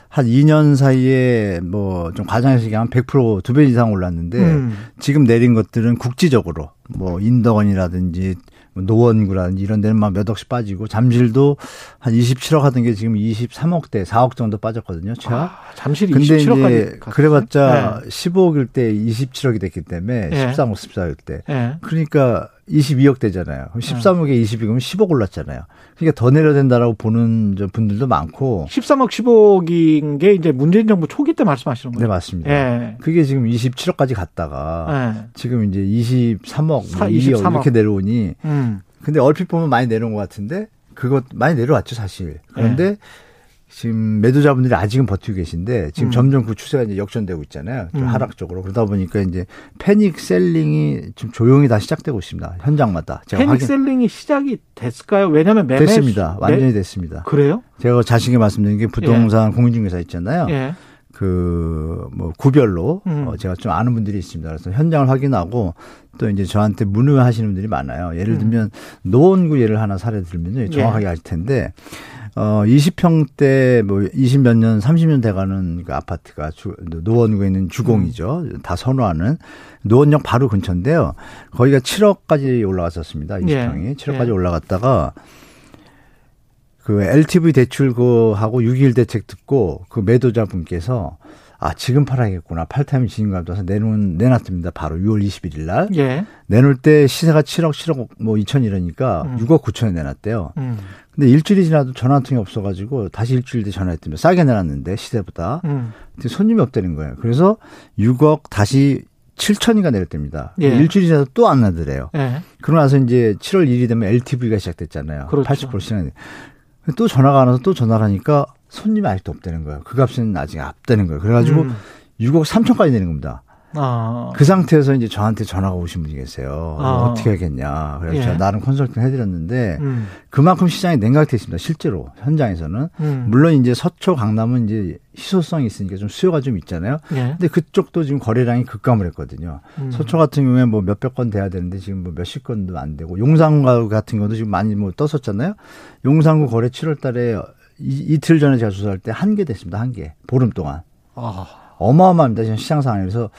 한 2년 사이에 뭐 좀 과장해서 얘기하면 100%두 배 이상 올랐는데 음. 지금 내린 것들은 국지적으로 뭐 인덕원이라든지 뭐 노원구라든지 이런 데는 막 몇 억씩 빠지고 잠실도 한 27억 하던 게 지금 23억대 4억 정도 빠졌거든요. 최하. 아, 잠실이 근데 27억까지 그래봤자 네. 15억일 때 27억이 됐기 때문에 네. 13억 14일 때. 네. 그러니까 22억 되잖아요. 그럼 13억에 22면 10억 올랐잖아요. 그러니까 더 내려야 된다라고 보는 분들도 많고. 13억 10억인 게 이제 문재인 정부 초기 때 말씀하시는 거예요? 네, 맞습니다. 예. 그게 지금 27억까지 갔다가 예. 지금 이제 23억, 뭐 2억 23억. 이렇게 내려오니. 음. 근데 얼핏 보면 많이 내려온 것 같은데 그거 많이 내려왔죠, 사실. 그런데 예. 지금 매도자분들이 아직은 버티고 계신데 지금 음. 점점 그 추세가 이제 역전되고 있잖아요. 좀 음. 하락적으로 그러다 보니까 이제 패닉 셀링이 지금 조용히 다 시작되고 있습니다. 현장마다. 제가 패닉 확인... 셀링이 시작이 됐을까요? 왜냐하면 매매 됐습니다. 완전히 매... 됐습니다. 그래요? 제가 자신있게 말씀드린 게 부동산 예. 공인중개사 있잖아요. 예. 그뭐 구별로 음. 어 제가 좀 아는 분들이 있습니다. 그래서 현장을 확인하고 또 이제 저한테 문의하시는 분들이 많아요. 예를 음. 들면 음. 노원구 예를 하나 사례 들면요. 예. 정확하게 예. 알 텐데 어 20평대 뭐 20몇 년, 30년 돼 가는 그 아파트가 주, 노원구에 있는 주공이죠. 음. 다 선호하는 노원역 바로 근처인데요. 거기가 7억까지 올라갔었습니다. 20평이. 예. 7억까지 예. 올라갔다가 그 LTV 대출 그 하고 6.21 대책 듣고 그 매도자분께서 아 지금 팔아야겠구나 팔타임이 지금 가서 내놓은 내놨습니다 바로 6월 21일 날 예. 내놓을 때 시세가 7억 7억 뭐 2천 이러니까 음. 6억 9천에 내놨대요. 음. 근데 일주일이 지나도 전화 한 통이 없어가지고 다시 일주일 뒤에 전화했더니 싸게 내놨는데 시세보다 음. 근데 손님이 없다는 거예요. 그래서 6억 다시 7천인가 내렸답니다. 예. 일주일이 지나도 또안 나더래요. 예. 그러고 나서 이제 7월 1일이 되면 LTV가 시작됐잖아요. 그렇죠. 80% 시간. 또 전화가 안 와서 또 전화를 하니까 손님이 아직도 없다는 거예요. 그 값은 아직 없다는 거예요. 그래가지고 음. 6억 3천까지 내는 겁니다. 아. 그 상태에서 이제 저한테 전화가 오신 분이 계세요. 아. 어떻게 하겠냐. 그래서 예. 제가 나름 컨설팅 해드렸는데 음. 그만큼 시장이 냉각돼 있습니다. 실제로 현장에서는 음. 물론 이제 서초 강남은 이제 희소성이 있으니까 좀 수요가 좀 있잖아요. 예. 근데 그쪽도 지금 거래량이 급감을 했거든요. 음. 서초 같은 경우에 뭐 몇백 건 돼야 되는데 지금 뭐 몇십 건도 안 되고 용산구 같은 경우도 지금 많이 뭐 떴었잖아요. 용산구 거래 7월 달에 이, 틀 전에 제가 조사할 때 한 개 됐습니다. 한 개. 보름 동안. 아. 어마어마합니다. 지금 시장 상황에서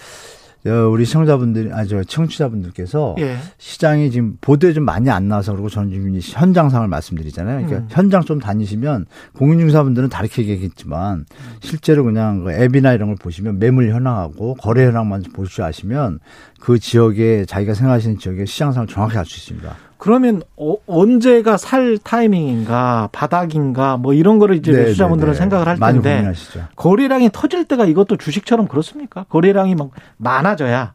어, 우리 시청자분들, 아, 저, 청취자분들께서 예. 시장이 지금 보도에 좀 많이 안 나와서 그러고 저는 지금 현장 상을 말씀드리잖아요. 그러니까 음. 현장 좀 다니시면 공인중개사분들은 다르게 얘기했지만 실제로 그냥 그 앱이나 이런 걸 보시면 매물 현황하고 거래 현황만 보실 줄 아시면 그 지역에 자기가 생각하시는 지역의 시장 상을 정확히 알 수 있습니다. 그러면 어, 언제가 살 타이밍인가 바닥인가 뭐 이런 거를 이제 네, 매수자분들은 네, 네. 생각을 할 텐데. 거래량이 터질 때가 이것도 주식처럼 그렇습니까? 거래량이 막 많아져야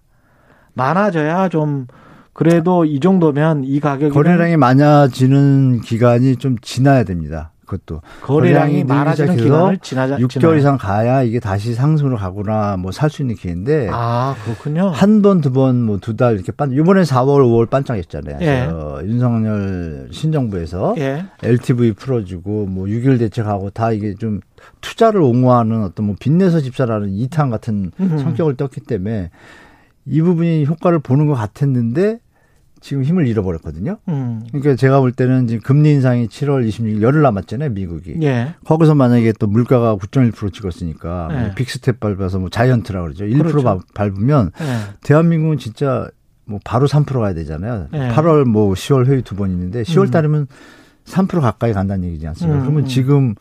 많아져야 좀 그래도 이 정도면 이 가격이 거래량이 많아지는 기간이 좀 지나야 됩니다. 그것도 거래량이 많아지는 기간을 지나자 6개월 이상 가야 이게 다시 상승으로 가거나 뭐 살 수 있는 기회인데 아 그렇군요 한 번 두 번 뭐 두 달 이렇게 반 이번에 4월 5월 반짝했잖아요 예. 어, 윤석열 신정부에서 예. LTV 풀어주고 뭐 6일 대책하고 다 이게 좀 투자를 옹호하는 어떤 뭐 빚내서 집 사라는 2탄 같은 음흠. 성격을 띠었기 때문에 이 부분이 효과를 보는 것 같았는데 지금 힘을 잃어버렸거든요. 음. 그러니까 제가 볼 때는 지금 금리 인상이 7월 26일 열흘 남았잖아요, 미국이. 예. 거기서 만약에 또 물가가 9.1% 찍었으니까 예. 뭐 big step 밟아서 뭐 giant라고 그러죠. 1% 그렇죠. 밟으면 예. 대한민국은 진짜 뭐 바로 3% 가야 되잖아요. 예. 8월 뭐 10월 회의 두 번 있는데 10월 음. 달이면 음. 3% 가까이 간다는 얘기지 않습니까? 음. 그러면 지금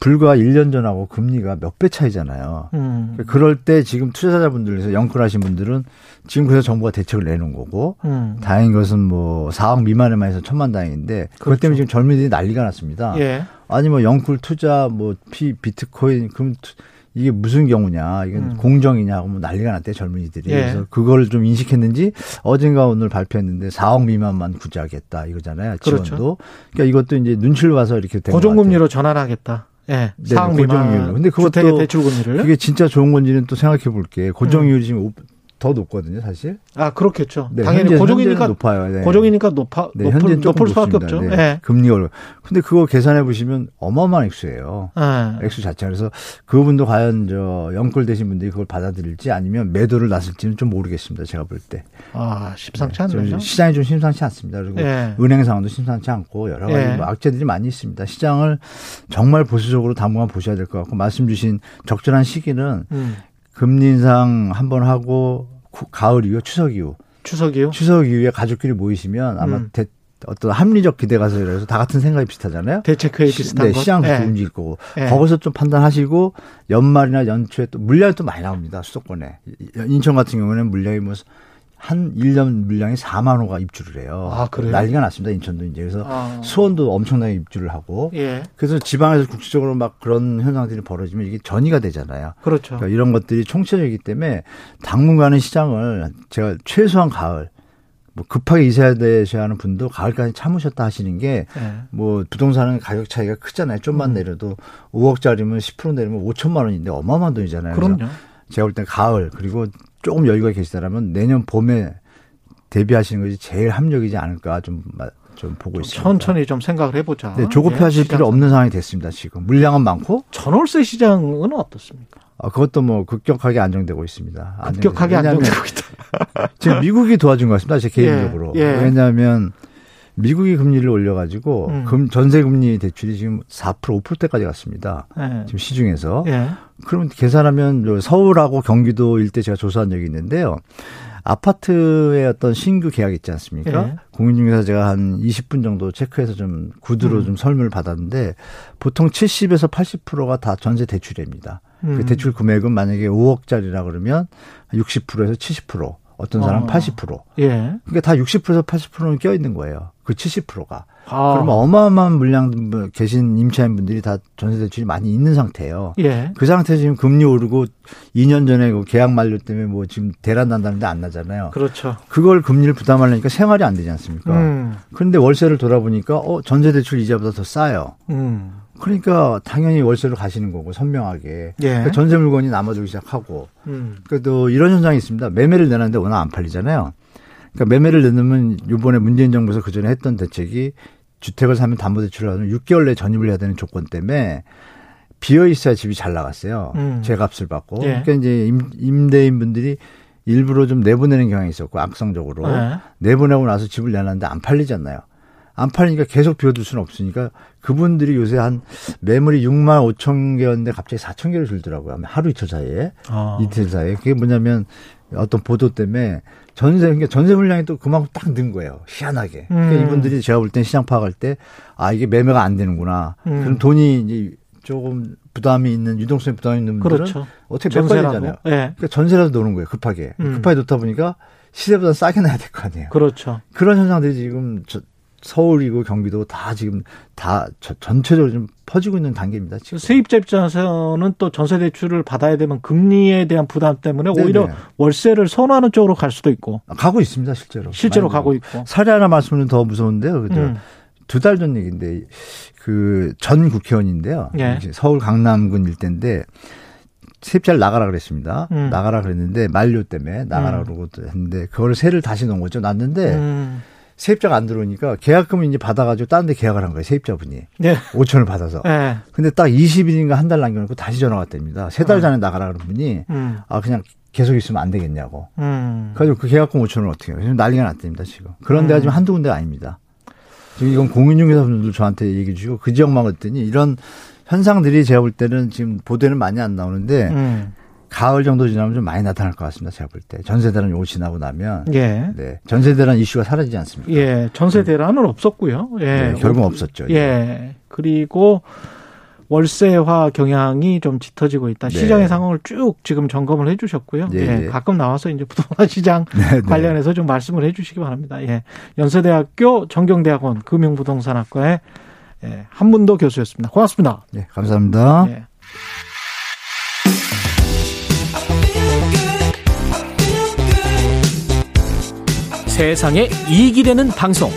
불과 1년 전하고 금리가 몇 배 차이잖아요. 음. 그럴 때 지금 투자자분들에서 영끌하신 분들은 지금 그래서 정부가 대책을 내놓은 거고 음. 다행인 것은 뭐 4억 미만에만 해서 천만 다행인데 그것 그렇죠. 때문에 지금 젊은이들이 난리가 났습니다. 예. 아니 뭐 영끌 투자 뭐 피 비트코인 그럼 이게 무슨 경우냐, 이건 음. 공정이냐, 뭐 난리가 났대 젊은이들이. 예. 그래서 그걸 좀 인식했는지 어젠가 오늘 발표했는데 4억 미만만 구제하겠다 이거잖아요. 지원도. 그렇죠. 그러니까 이것도 이제 눈치를 봐서 이렇게 된 고정금리로 전환하겠다. 예. 네, 고정이율. 근데 그것도 대출 금리를 그게 진짜 좋은 건지는 또 생각해 볼게. 고정이율이 음. 지금 더 높거든요, 사실. 아, 그렇겠죠. 네, 당연히 현재, 고정이니까 높아요. 네. 고정이니까 높아 네, 높을, 높을 수밖에 없죠. 네. 네. 금리가 근데 그거 계산해 보시면 어마어마한 액수예요. 네. 액수 자체가 그래서 그분도 과연 저 영끌 되신 분들이 그걸 받아들일지 아니면 매도를 놨을지는 좀 모르겠습니다. 제가 볼 때. 아, 심상치 네, 않네요. 시장이 좀 심상치 않습니다. 그리고 은행 상황도 심상치 않고 여러 가지 뭐 악재들이 많이 있습니다. 시장을 정말 보수적으로 당분간 보셔야 될 것 같고 말씀 주신 적절한 시기는 음. 금리 인상 한 번 하고 가을 이후 추석 이후 추석 이후 추석 이후에 가족끼리 모이시면 아마 음. 대, 어떤 합리적 기대가 서이래서 다 같은 생각이 비슷하잖아요. 대책 회의 비슷한 네, 시장 네. 움직일 거고 네. 거기서 좀 판단하시고 연말이나 연초에 또 물량이 또 많이 나옵니다 수도권에 인천 같은 경우는 물량이 뭐 한 1년 물량이 4만 호가 입주를 해요. 아, 그래요? 난리가 났습니다. 인천도 이제. 그래서 아. 수원도 엄청나게 입주를 하고. 예. 그래서 지방에서 국지적으로 막 그런 현상들이 벌어지면 이게 전이가 되잖아요. 그렇죠. 그러니까 이런 것들이 총체적이기 때문에 당분간은 시장을 제가 최소한 가을 뭐 급하게 이사야 되셔야 하는 분도 가을까지 참으셨다 하시는 게뭐 예. 부동산은 가격 차이가 크잖아요. 좀만 음. 내려도 5억짜리면 10% 내리면 5천만 원인데 어마어마한 돈이잖아요. 그럼요. 제가 볼때 가을 그리고 조금 여유가 계시다라면 내년 봄에 대비하시는 것이 제일 합력이지 않을까 좀 좀 보고 있습니다. 천천히 좀 생각을 해보자. 네, 조급해하실 예, 필요 없는 상황이 됐습니다. 지금 물량은 많고 전월세 시장은 어떻습니까? 아, 그것도 뭐 급격하게 안정되고 있습니다. 급격하게 안정되고 있다. 지금 미국이 도와준 것 같습니다. 제 개인적으로. 예, 예. 왜냐하면 미국이 금리를 올려가지고 음. 금 전세 금리 대출이 지금 4% 5%대까지 갔습니다. 예. 지금 시중에서. 예. 그러면 계산하면 서울하고 경기도 일대 제가 조사한 적이 있는데요. 아파트의 어떤 신규 계약 있지 않습니까? 예. 공인중개사 제가 한 20분 정도 체크해서 좀 구두로 음. 좀 설문을 받았는데 보통 70에서 80%가 다 전세 대출입니다. 그 음. 그 대출 금액은 만약에 5억짜리라 그러면 60%에서 70%. 어떤 사람 은 어. 80%. 예. 그러니까 다 60%에서 80%는 껴 있는 거예요. 그 70%가. 아. 그러면 어마어마한 물량 계신 임차인 분들이 다 전세 대출이 많이 있는 상태예요. 예. 그 상태에서 지금 금리 오르고 2년 전에 그 계약 만료 때문에 뭐 지금 대란 난다는데 안 나잖아요. 그렇죠. 그걸 금리를 부담하려니까 생활이 안 되지 않습니까? 음. 그런데 월세를 돌아보니까 어 전세 대출 이자보다 더 싸요. 음. 그러니까 당연히 월세로 가시는 거고 선명하게 예. 그러니까 전세 물건이 남아들기 시작하고 음. 그래도 이런 현상이 있습니다. 매매를 내놨는데 워낙 안 팔리잖아요. 그러니까 매매를 내놓으면 이번에 문재인 정부에서 그 전에 했던 대책이 주택을 사면 담보대출을 하면 6개월 내에 전입을 해야 되는 조건 때문에 비어 있어야 집이 잘 나갔어요. 음. 제값을 받고. 예. 그러니까 이제 임, 임대인 분들이 일부러 좀 내보내는 경향이 있었고 악성적으로 예. 내보내고 나서 집을 내놨는데 안 팔리잖아요. 안 팔리니까 계속 비워둘 수는 없으니까 그분들이 요새 한 매물이 6만 5천 개였는데 갑자기 4천 개를 줄더라고요. 하루 이틀 사이에. 아. 이틀 사이에. 그게 뭐냐면 어떤 보도 때문에 전세, 그러니까 전세 물량이 또 그만큼 딱 는 거예요. 희한하게. 그러니까 음. 이분들이 제가 볼 땐 시장 파악할 때, 아, 이게 매매가 안 되는구나. 음. 그럼 돈이 이제 조금 부담이 있는, 유동성이 부담이 있는 분들은 그렇죠. 어떻게 매매하잖아요. 네. 그러니까 전세라도 노는 거예요. 급하게. 음. 급하게 놓다 보니까 시세보다 싸게 나야 될 거 아니에요. 그렇죠. 그런 현상들이 지금 저, 서울이고 경기도 다 지금 다 전체적으로 좀 퍼지고 있는 단계입니다. 지금. 세입자 입장에서는 또 전세 대출을 받아야 되면 금리에 대한 부담 때문에 네네. 오히려 월세를 선호하는 쪽으로 갈 수도 있고. 아, 가고 있습니다, 실제로. 실제로 가고 있고. 사례 하나 말씀드리면 더 무서운데요. 그죠? 음. 두달 전 얘기인데 그 전 국회의원인데요. 예. 서울 강남군 일대인데 세입자를 나가라 그랬습니다. 음. 나가라 그랬는데 만료 때문에 나가라 음. 그러고 했는데 그걸 세를 다시 넣은 거죠. 났는데 음. 세입자가 안 들어오니까 계약금을 이제 받아가지고 딴데 계약을 한 거예요. 세입자분이. 네. 5천을 받아서. 네. 근데 딱 20일인가 한 달 남겨놓고 다시 전화가 왔답니다. 세달 어. 전에 나가라 그런 분이 음. 아 그냥 계속 있으면 안 되겠냐고. 음. 그래가지고 그 계약금 5천을 어떻게 해요. 지금 난리가 났답니다. 지금. 그런 데가 음. 지금 한두 군데가 아닙니다. 지금 이건 공인중개사분들 저한테 얘기해 주시고 그 지역만 갔더니 이런 현상들이 제가 볼 때는 지금 보도에는 많이 안 나오는데 음. 가을 정도 지나면 좀 많이 나타날 것 같습니다. 제가 볼 때. 전세 대란 요거 지나고 나면. 예. 네. 전세 대란 이슈가 사라지지 않습니까? 예. 전세 대란은 없었고요. 예. 네, 결국 없었죠. 예. 예. 그리고 월세화 경향이 좀 짙어지고 있다. 네. 시장의 상황을 쭉 지금 점검을 해 주셨고요. 네. 예. 네. 가끔 나와서 이제 부동산 시장 네, 네. 관련해서 좀 말씀을 해 주시기 바랍니다. 예. 연세대학교 정경대학원 금융부동산학과의 예. 한문도 교수였습니다. 고맙습니다. 네, 감사합니다. 예. 세상에 이익이 되는 방송.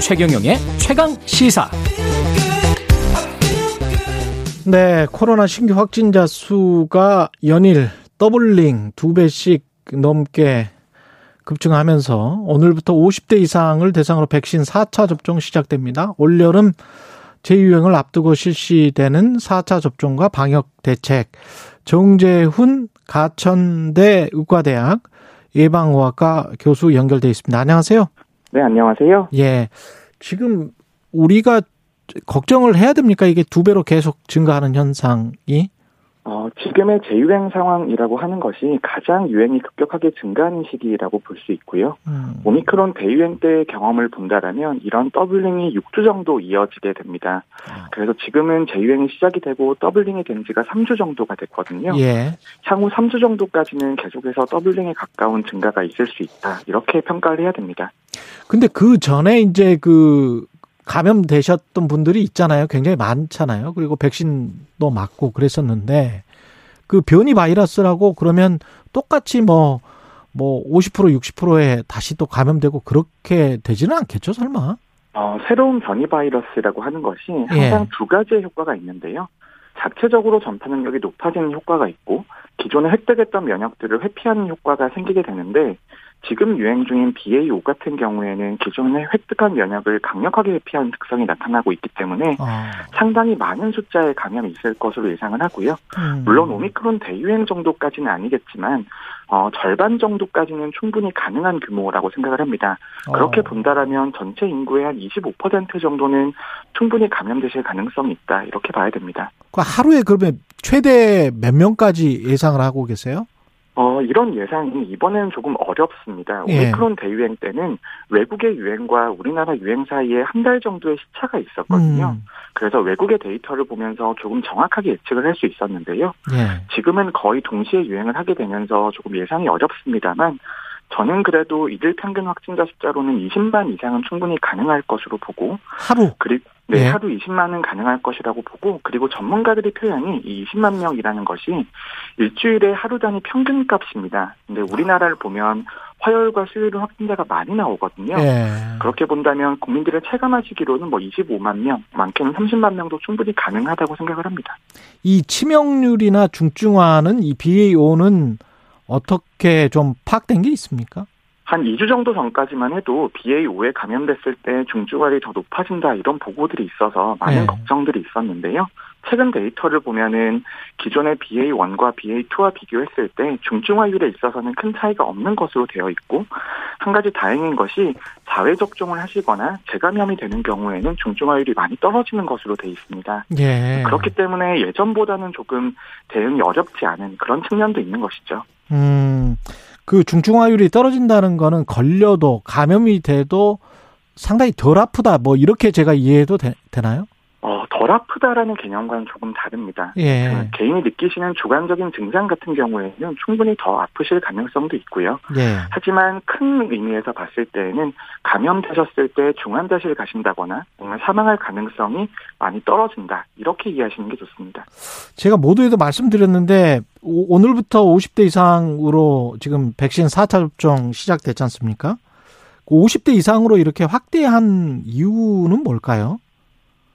최경영의 최강 시사. 네 코로나 신규 확진자 수가 연일 더블링 두 배씩 넘게 급증하면서 오늘부터 50대 이상을 대상으로 백신 4차 접종 시작됩니다. 올여름 재유행을 앞두고 실시되는 4차 접종과 방역 대책. 정재훈 가천대 의과대학 예방의학과 교수 연결돼 있습니다. 안녕하세요. 네, 안녕하세요. 예. 지금 우리가 걱정을 해야 됩니까? 이게 두 배로 계속 증가하는 현상이? 어, 지금의 재유행 상황이라고 하는 것이 가장 유행이 급격하게 증가하는 시기라고 볼 수 있고요. 음. 오미크론 대유행 때 경험을 본다라면 이런 doubling이 6주 정도 이어지게 됩니다. 아. 그래서 지금은 재유행이 시작이 되고 doubling이 된 지가 3주 정도가 됐거든요. 예. 향후 3주 정도까지는 계속해서 더블링에 가까운 증가가 있을 수 있다. 이렇게 평가를 해야 됩니다. 근데 그 전에 이제 그 감염되셨던 분들이 있잖아요. 굉장히 많잖아요. 그리고 백신도 맞고 그랬었는데 그 변이 바이러스라고 그러면 똑같이 뭐, 뭐 50% 60%에 다시 또 감염되고 그렇게 되지는 않겠죠, 설마? 어, 새로운 변이 바이러스라고 하는 것이 항상 예. 두 가지의 효과가 있는데요. 자체적으로 전파 능력이 높아지는 효과가 있고 기존에 획득했던 면역들을 회피하는 효과가 생기게 되는데 지금 유행 중인 BA5 같은 경우에는 기존에 획득한 면역을 강력하게 회피하는 특성이 나타나고 있기 때문에 아. 상당히 많은 숫자의 감염이 있을 것으로 예상을 하고요. 음. 물론 오미크론 대유행 정도까지는 아니겠지만 어, 절반 정도까지는 충분히 가능한 규모라고 생각을 합니다. 그렇게 어. 본다라면 전체 인구의 한 25% 정도는 충분히 감염되실 가능성이 있다 이렇게 봐야 됩니다. 그 하루에 그러면 최대 몇 명까지 예상을 하고 계세요? 어, 이런 예상이 이번에는 조금 어렵습니다. 예. 오미크론 예. 대유행 때는 외국의 유행과 우리나라 유행 사이에 한 달 정도의 시차가 있었거든요. 음. 그래서 외국의 데이터를 보면서 조금 정확하게 예측을 할 수 있었는데요. 예. 지금은 거의 동시에 유행을 하게 되면서 조금 예상이 어렵습니다만 저는 그래도 이들 평균 확진자 숫자로는 20만 이상은 충분히 가능할 것으로 보고 하루 그리고 네, 네, 하루 20만 은 가능할 것이라고 보고 그리고 전문가들이 표현이 이 20만 명이라는 것이 일주일에 하루 단위 평균 값입니다. 근데 우리나라를 보면 화요일과 수요일은 확진자가 많이 나오거든요. 네. 그렇게 본다면 국민들의 체감하시기로는 뭐 25만 명, 많게는 30만 명도 충분히 가능하다고 생각을 합니다. 이 치명률이나 중증화는 이 BA5는 어떻게 좀 파악된 게 있습니까? 한 2주 정도 전까지만 해도 BA5에 감염됐을 때 중증화율이 더 높아진다 이런 보고들이 있어서 많은 네. 걱정들이 있었는데요. 최근 데이터를 보면은 기존의 BA1과 BA2와 비교했을 때 중증화율에 있어서는 큰 차이가 없는 것으로 되어 있고 한 가지 다행인 것이 자외 접종을 하시거나 재감염이 되는 경우에는 중증화율이 많이 떨어지는 것으로 되어 있습니다. 예. 그렇기 때문에 예전보다는 조금 대응이 어렵지 않은 그런 측면도 있는 것이죠. 음. 그 중증화율이 떨어진다는 거는 걸려도 감염이 돼도 상당히 덜 아프다. 뭐 이렇게 제가 이해해도 되, 나요? 어, 덜 아프다라는 개념과는 조금 다릅니다. 예. 그 개인이 느끼시는 주관적인 증상 같은 경우에는 충분히 더 아프실 가능성도 있고요. 예. 하지만 큰 의미에서 봤을 때에는 감염되셨을 때 중환자실 가신다거나 정말 사망할 가능성이 많이 떨어진다. 이렇게 이해하시는 게 좋습니다. 제가 모두에도 말씀드렸는데 오 늘부터 50대 이상으로 지금 백신 4차 접종 시작됐지 않습니까? 50대 이상으로 이렇게 확대한 이유는 뭘까요?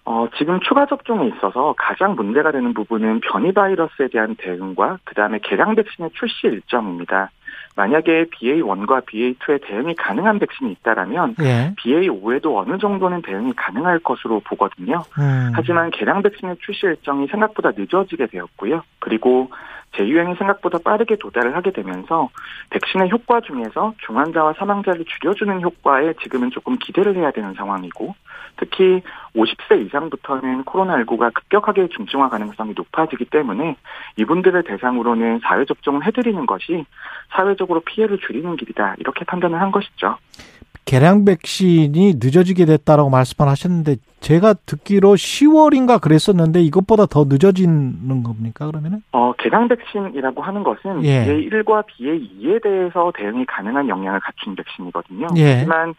어, 지금 추가 접종에 있어서 가장 문제가 되는 부분은 변이 바이러스에 대한 대응과 그다음에 개량 백신의 출시 일정입니다. 만약에 BA1과 BA2에 대응이 가능한 백신이 있다라면 예. BA5에도 어느 정도는 대응이 가능할 것으로 보거든요. 음. 하지만 개량 백신의 출시 일정이 생각보다 늦어지게 되었고요. 그리고 재유행이 생각보다 빠르게 도달을 하게 되면서 백신의 효과 중에서 중환자와 사망자를 줄여주는 효과에 지금은 조금 기대를 해야 되는 상황이고 특히 50세 이상부터는 코로나19가 급격하게 중증화 가능성이 높아지기 때문에 이분들을 대상으로는 사회 접종을 해드리는 것이 사회적으로 피해를 줄이는 길이다 이렇게 판단을 한 것이죠. 개량 백신이 늦어지게 됐다라고 말씀을 하셨는데 제가 듣기로 10월인가 그랬었는데 이것보다 더 늦어지는 겁니까 그러면은? 어 개량 백신이라고 하는 것은 예. BA1과 BA2에 대해서 대응이 가능한 역량을 갖춘 백신이거든요. 예. 하지만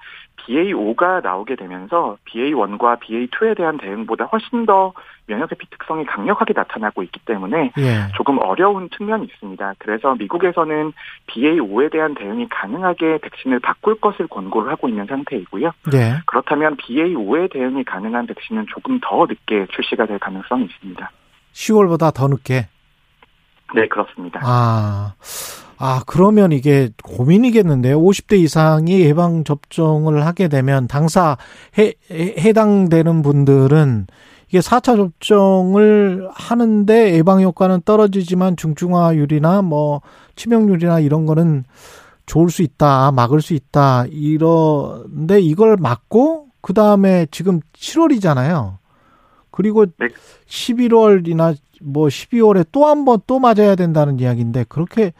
BA5가 나오게 되면서 BA1과 BA2에 대한 대응보다 훨씬 더 면역 회피 특성이 강력하게 나타나고 있기 때문에 예. 조금 어려운 측면이 있습니다. 그래서 미국에서는 BA5에 대한 대응이 가능하게 백신을 바꿀 것을 권고를 하고 있는 상태이고요. 예. 그렇다면 BA5에 대응이 가능 한 백신은 조금 더 늦게 출시가 될 가능성이 있습니다. 10월보다 더 늦게? 네, 그렇습니다. 아. 아, 그러면 이게 고민이겠는데요. 50대 이상이 예방 접종을 하게 되면 당사 해, 해당되는 분들은 이게 4차 접종을 하는데 예방 효과는 떨어지지만 중증화율이나 뭐 치명률이나 이런 거는 좋을 수 있다, 막을 수 있다. 이런데 이걸 막고 그 다음에 지금 7월이잖아요. 그리고 네. 11월이나 뭐 12월에 또 한 번 또 맞아야 된다는 이야기인데 그렇게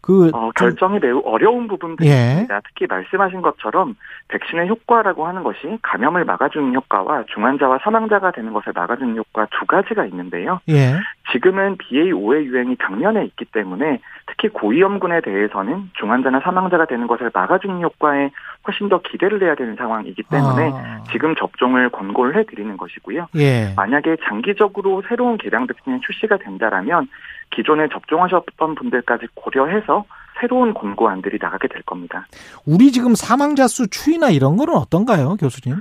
그 어, 결정이 매우 어려운 부분들이 예. 있습니다. 특히 말씀하신 것처럼 백신의 효과라고 하는 것이 감염을 막아주는 효과와 중환자와 사망자가 되는 것을 막아주는 효과 두 가지가 있는데요. 예. 지금은 BA5의 유행이 당면에 있기 때문에 특히 고위험군에 대해서는 중환자나 사망자가 되는 것을 막아주는 효과에 훨씬 더 기대를 해야 되는 상황이기 때문에 아. 지금 접종을 권고를 해드리는 것이고요. 예. 만약에 장기적으로 새로운 개량 백신이 출시가 된다라면 기존에 접종하셨던 분들까지 고려해서 새로운 권고안들이 나가게 될 겁니다. 우리 지금 사망자 수 추이나 이런 거는 어떤가요, 교수님?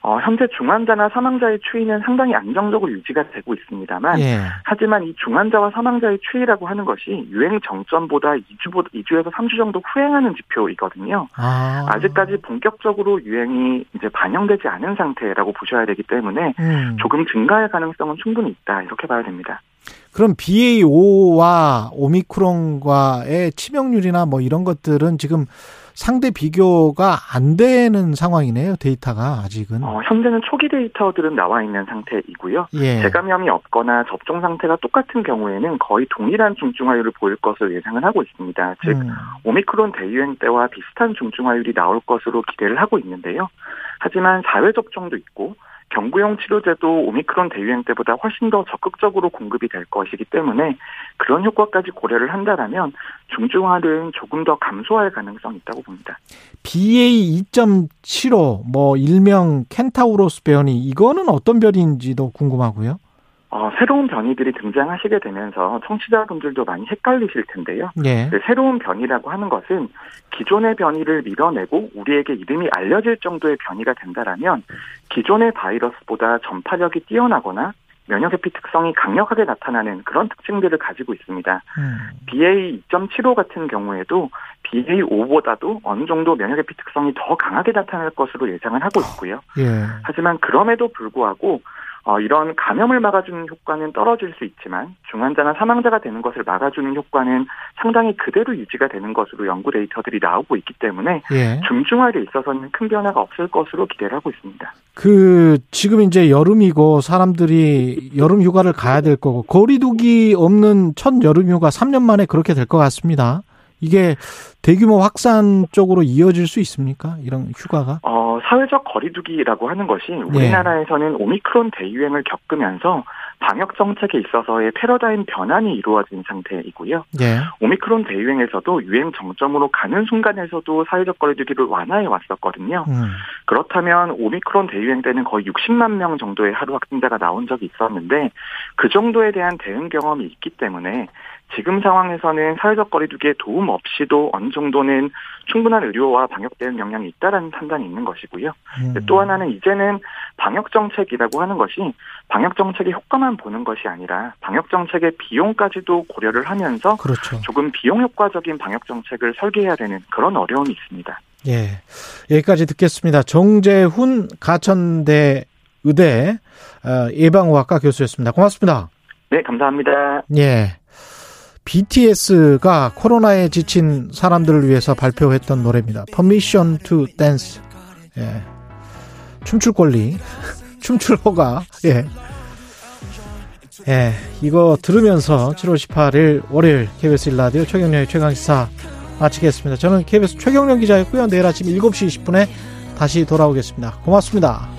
어, 현재 중환자나 사망자의 추이는 상당히 안정적으로 유지가 되고 있습니다만, 예. 하지만 이 중환자와 사망자의 추이라고 하는 것이 유행 정점보다 2주보다 2주에서 3주 정도 후행하는 지표이거든요. 아. 직까지 본격적으로 유행이 이제 반영되지 않은 상태라고 보셔야 되기 때문에 음. 조금 증가할 가능성은 충분히 있다 이렇게 봐야 됩니다. 그럼 BA5와 오미크론과의 치명률이나 뭐 이런 것들은 지금 상대 비교가 안 되는 상황이네요. 데이터가 아직은. 어, 현재는 초기 데이터들은 나와 있는 상태이고요. 예. 재감염이 없거나 접종 상태가 똑같은 경우에는 거의 동일한 중증화율을 보일 것으로 예상을 하고 있습니다. 즉 음. 오미크론 대유행 때와 비슷한 중증화율이 나올 것으로 기대를 하고 있는데요. 하지만 사회 접종도 있고 경구용 치료제도 오미크론 대유행 때보다 훨씬 더 적극적으로 공급이 될 것이기 때문에 그런 효과까지 고려를 한다라면 중증화는 조금 더 감소할 가능성이 있다고 봅니다. BA 2.75 뭐 일명 켄타우로스 변이 이거는 어떤 변인지도 궁금하고요. 어, 새로운 변이들이 등장하시게 되면서 청취자분들도 많이 헷갈리실 텐데요. 예. 그 새로운 변이라고 하는 것은 기존의 변이를 밀어내고 우리에게 이름이 알려질 정도의 변이가 된다라면 기존의 바이러스보다 전파력이 뛰어나거나 면역 회피 특성이 강력하게 나타나는 그런 특징들을 가지고 있습니다. 음. BA 2.75 같은 경우에도 BA 5보다도 어느 정도 면역 회피 특성이 더 강하게 나타날 것으로 예상을 하고 있고요. 예. 하지만 그럼에도 불구하고 어, 이런 감염을 막아주는 효과는 떨어질 수 있지만 중환자나 사망자가 되는 것을 막아주는 효과는 상당히 그대로 유지가 되는 것으로 연구 데이터들이 나오고 있기 때문에 예. 중증화에 있어서는 큰 변화가 없을 것으로 기대를 하고 있습니다. 그 지금 이제 여름이고 사람들이 여름 휴가를 가야 될 거고 거리두기 없는 첫 여름 휴가 3년 만에 그렇게 될 것 같습니다. 이게 대규모 확산 쪽으로 이어질 수 있습니까? 이런 휴가가? 어, 사회적 거리두기라고 하는 것이 우리나라에서는 네. 오미크론 대유행을 겪으면서 방역 정책에 있어서의 패러다임 변환이 이루어진 상태이고요. 네. 오미크론 대유행에서도 유행 정점으로 가는 순간에서도 사회적 거리두기를 완화해 왔었거든요. 음. 그렇다면 오미크론 대유행 때는 거의 60만 명 정도의 하루 확진자가 나온 적이 있었는데 그 정도에 대한 대응 경험이 있기 때문에 지금 상황에서는 사회적 거리두기에 도움 없이도 어느 정도는 충분한 의료와 방역 대응 역량이 있다라는 판단이 있는 것이고요. 음. 또 하나는 이제는 방역 정책이라고 하는 것이 방역 정책의 효과만 보는 것이 아니라 방역 정책의 비용까지도 고려를 하면서 그렇죠. 조금 비용 효과적인 방역 정책을 설계해야 되는 그런 어려움이 있습니다. 예. 여기까지 듣겠습니다. 정재훈 가천대 의대 어, 예방의학과 교수였습니다. 고맙습니다. 네, 감사합니다. 예. BTS가 코로나에 지친 사람들을 위해서 발표했던 노래입니다. Permission to Dance. 예. 춤출 권리. 춤출 허가. 예. 예. 이거 들으면서 7월 18일 월요일 KBS 1라디오 최경련의 최강시사 마치겠습니다. 저는 KBS 최경련 기자였고요. 내일 아침 7시 20분에 다시 돌아오겠습니다. 고맙습니다.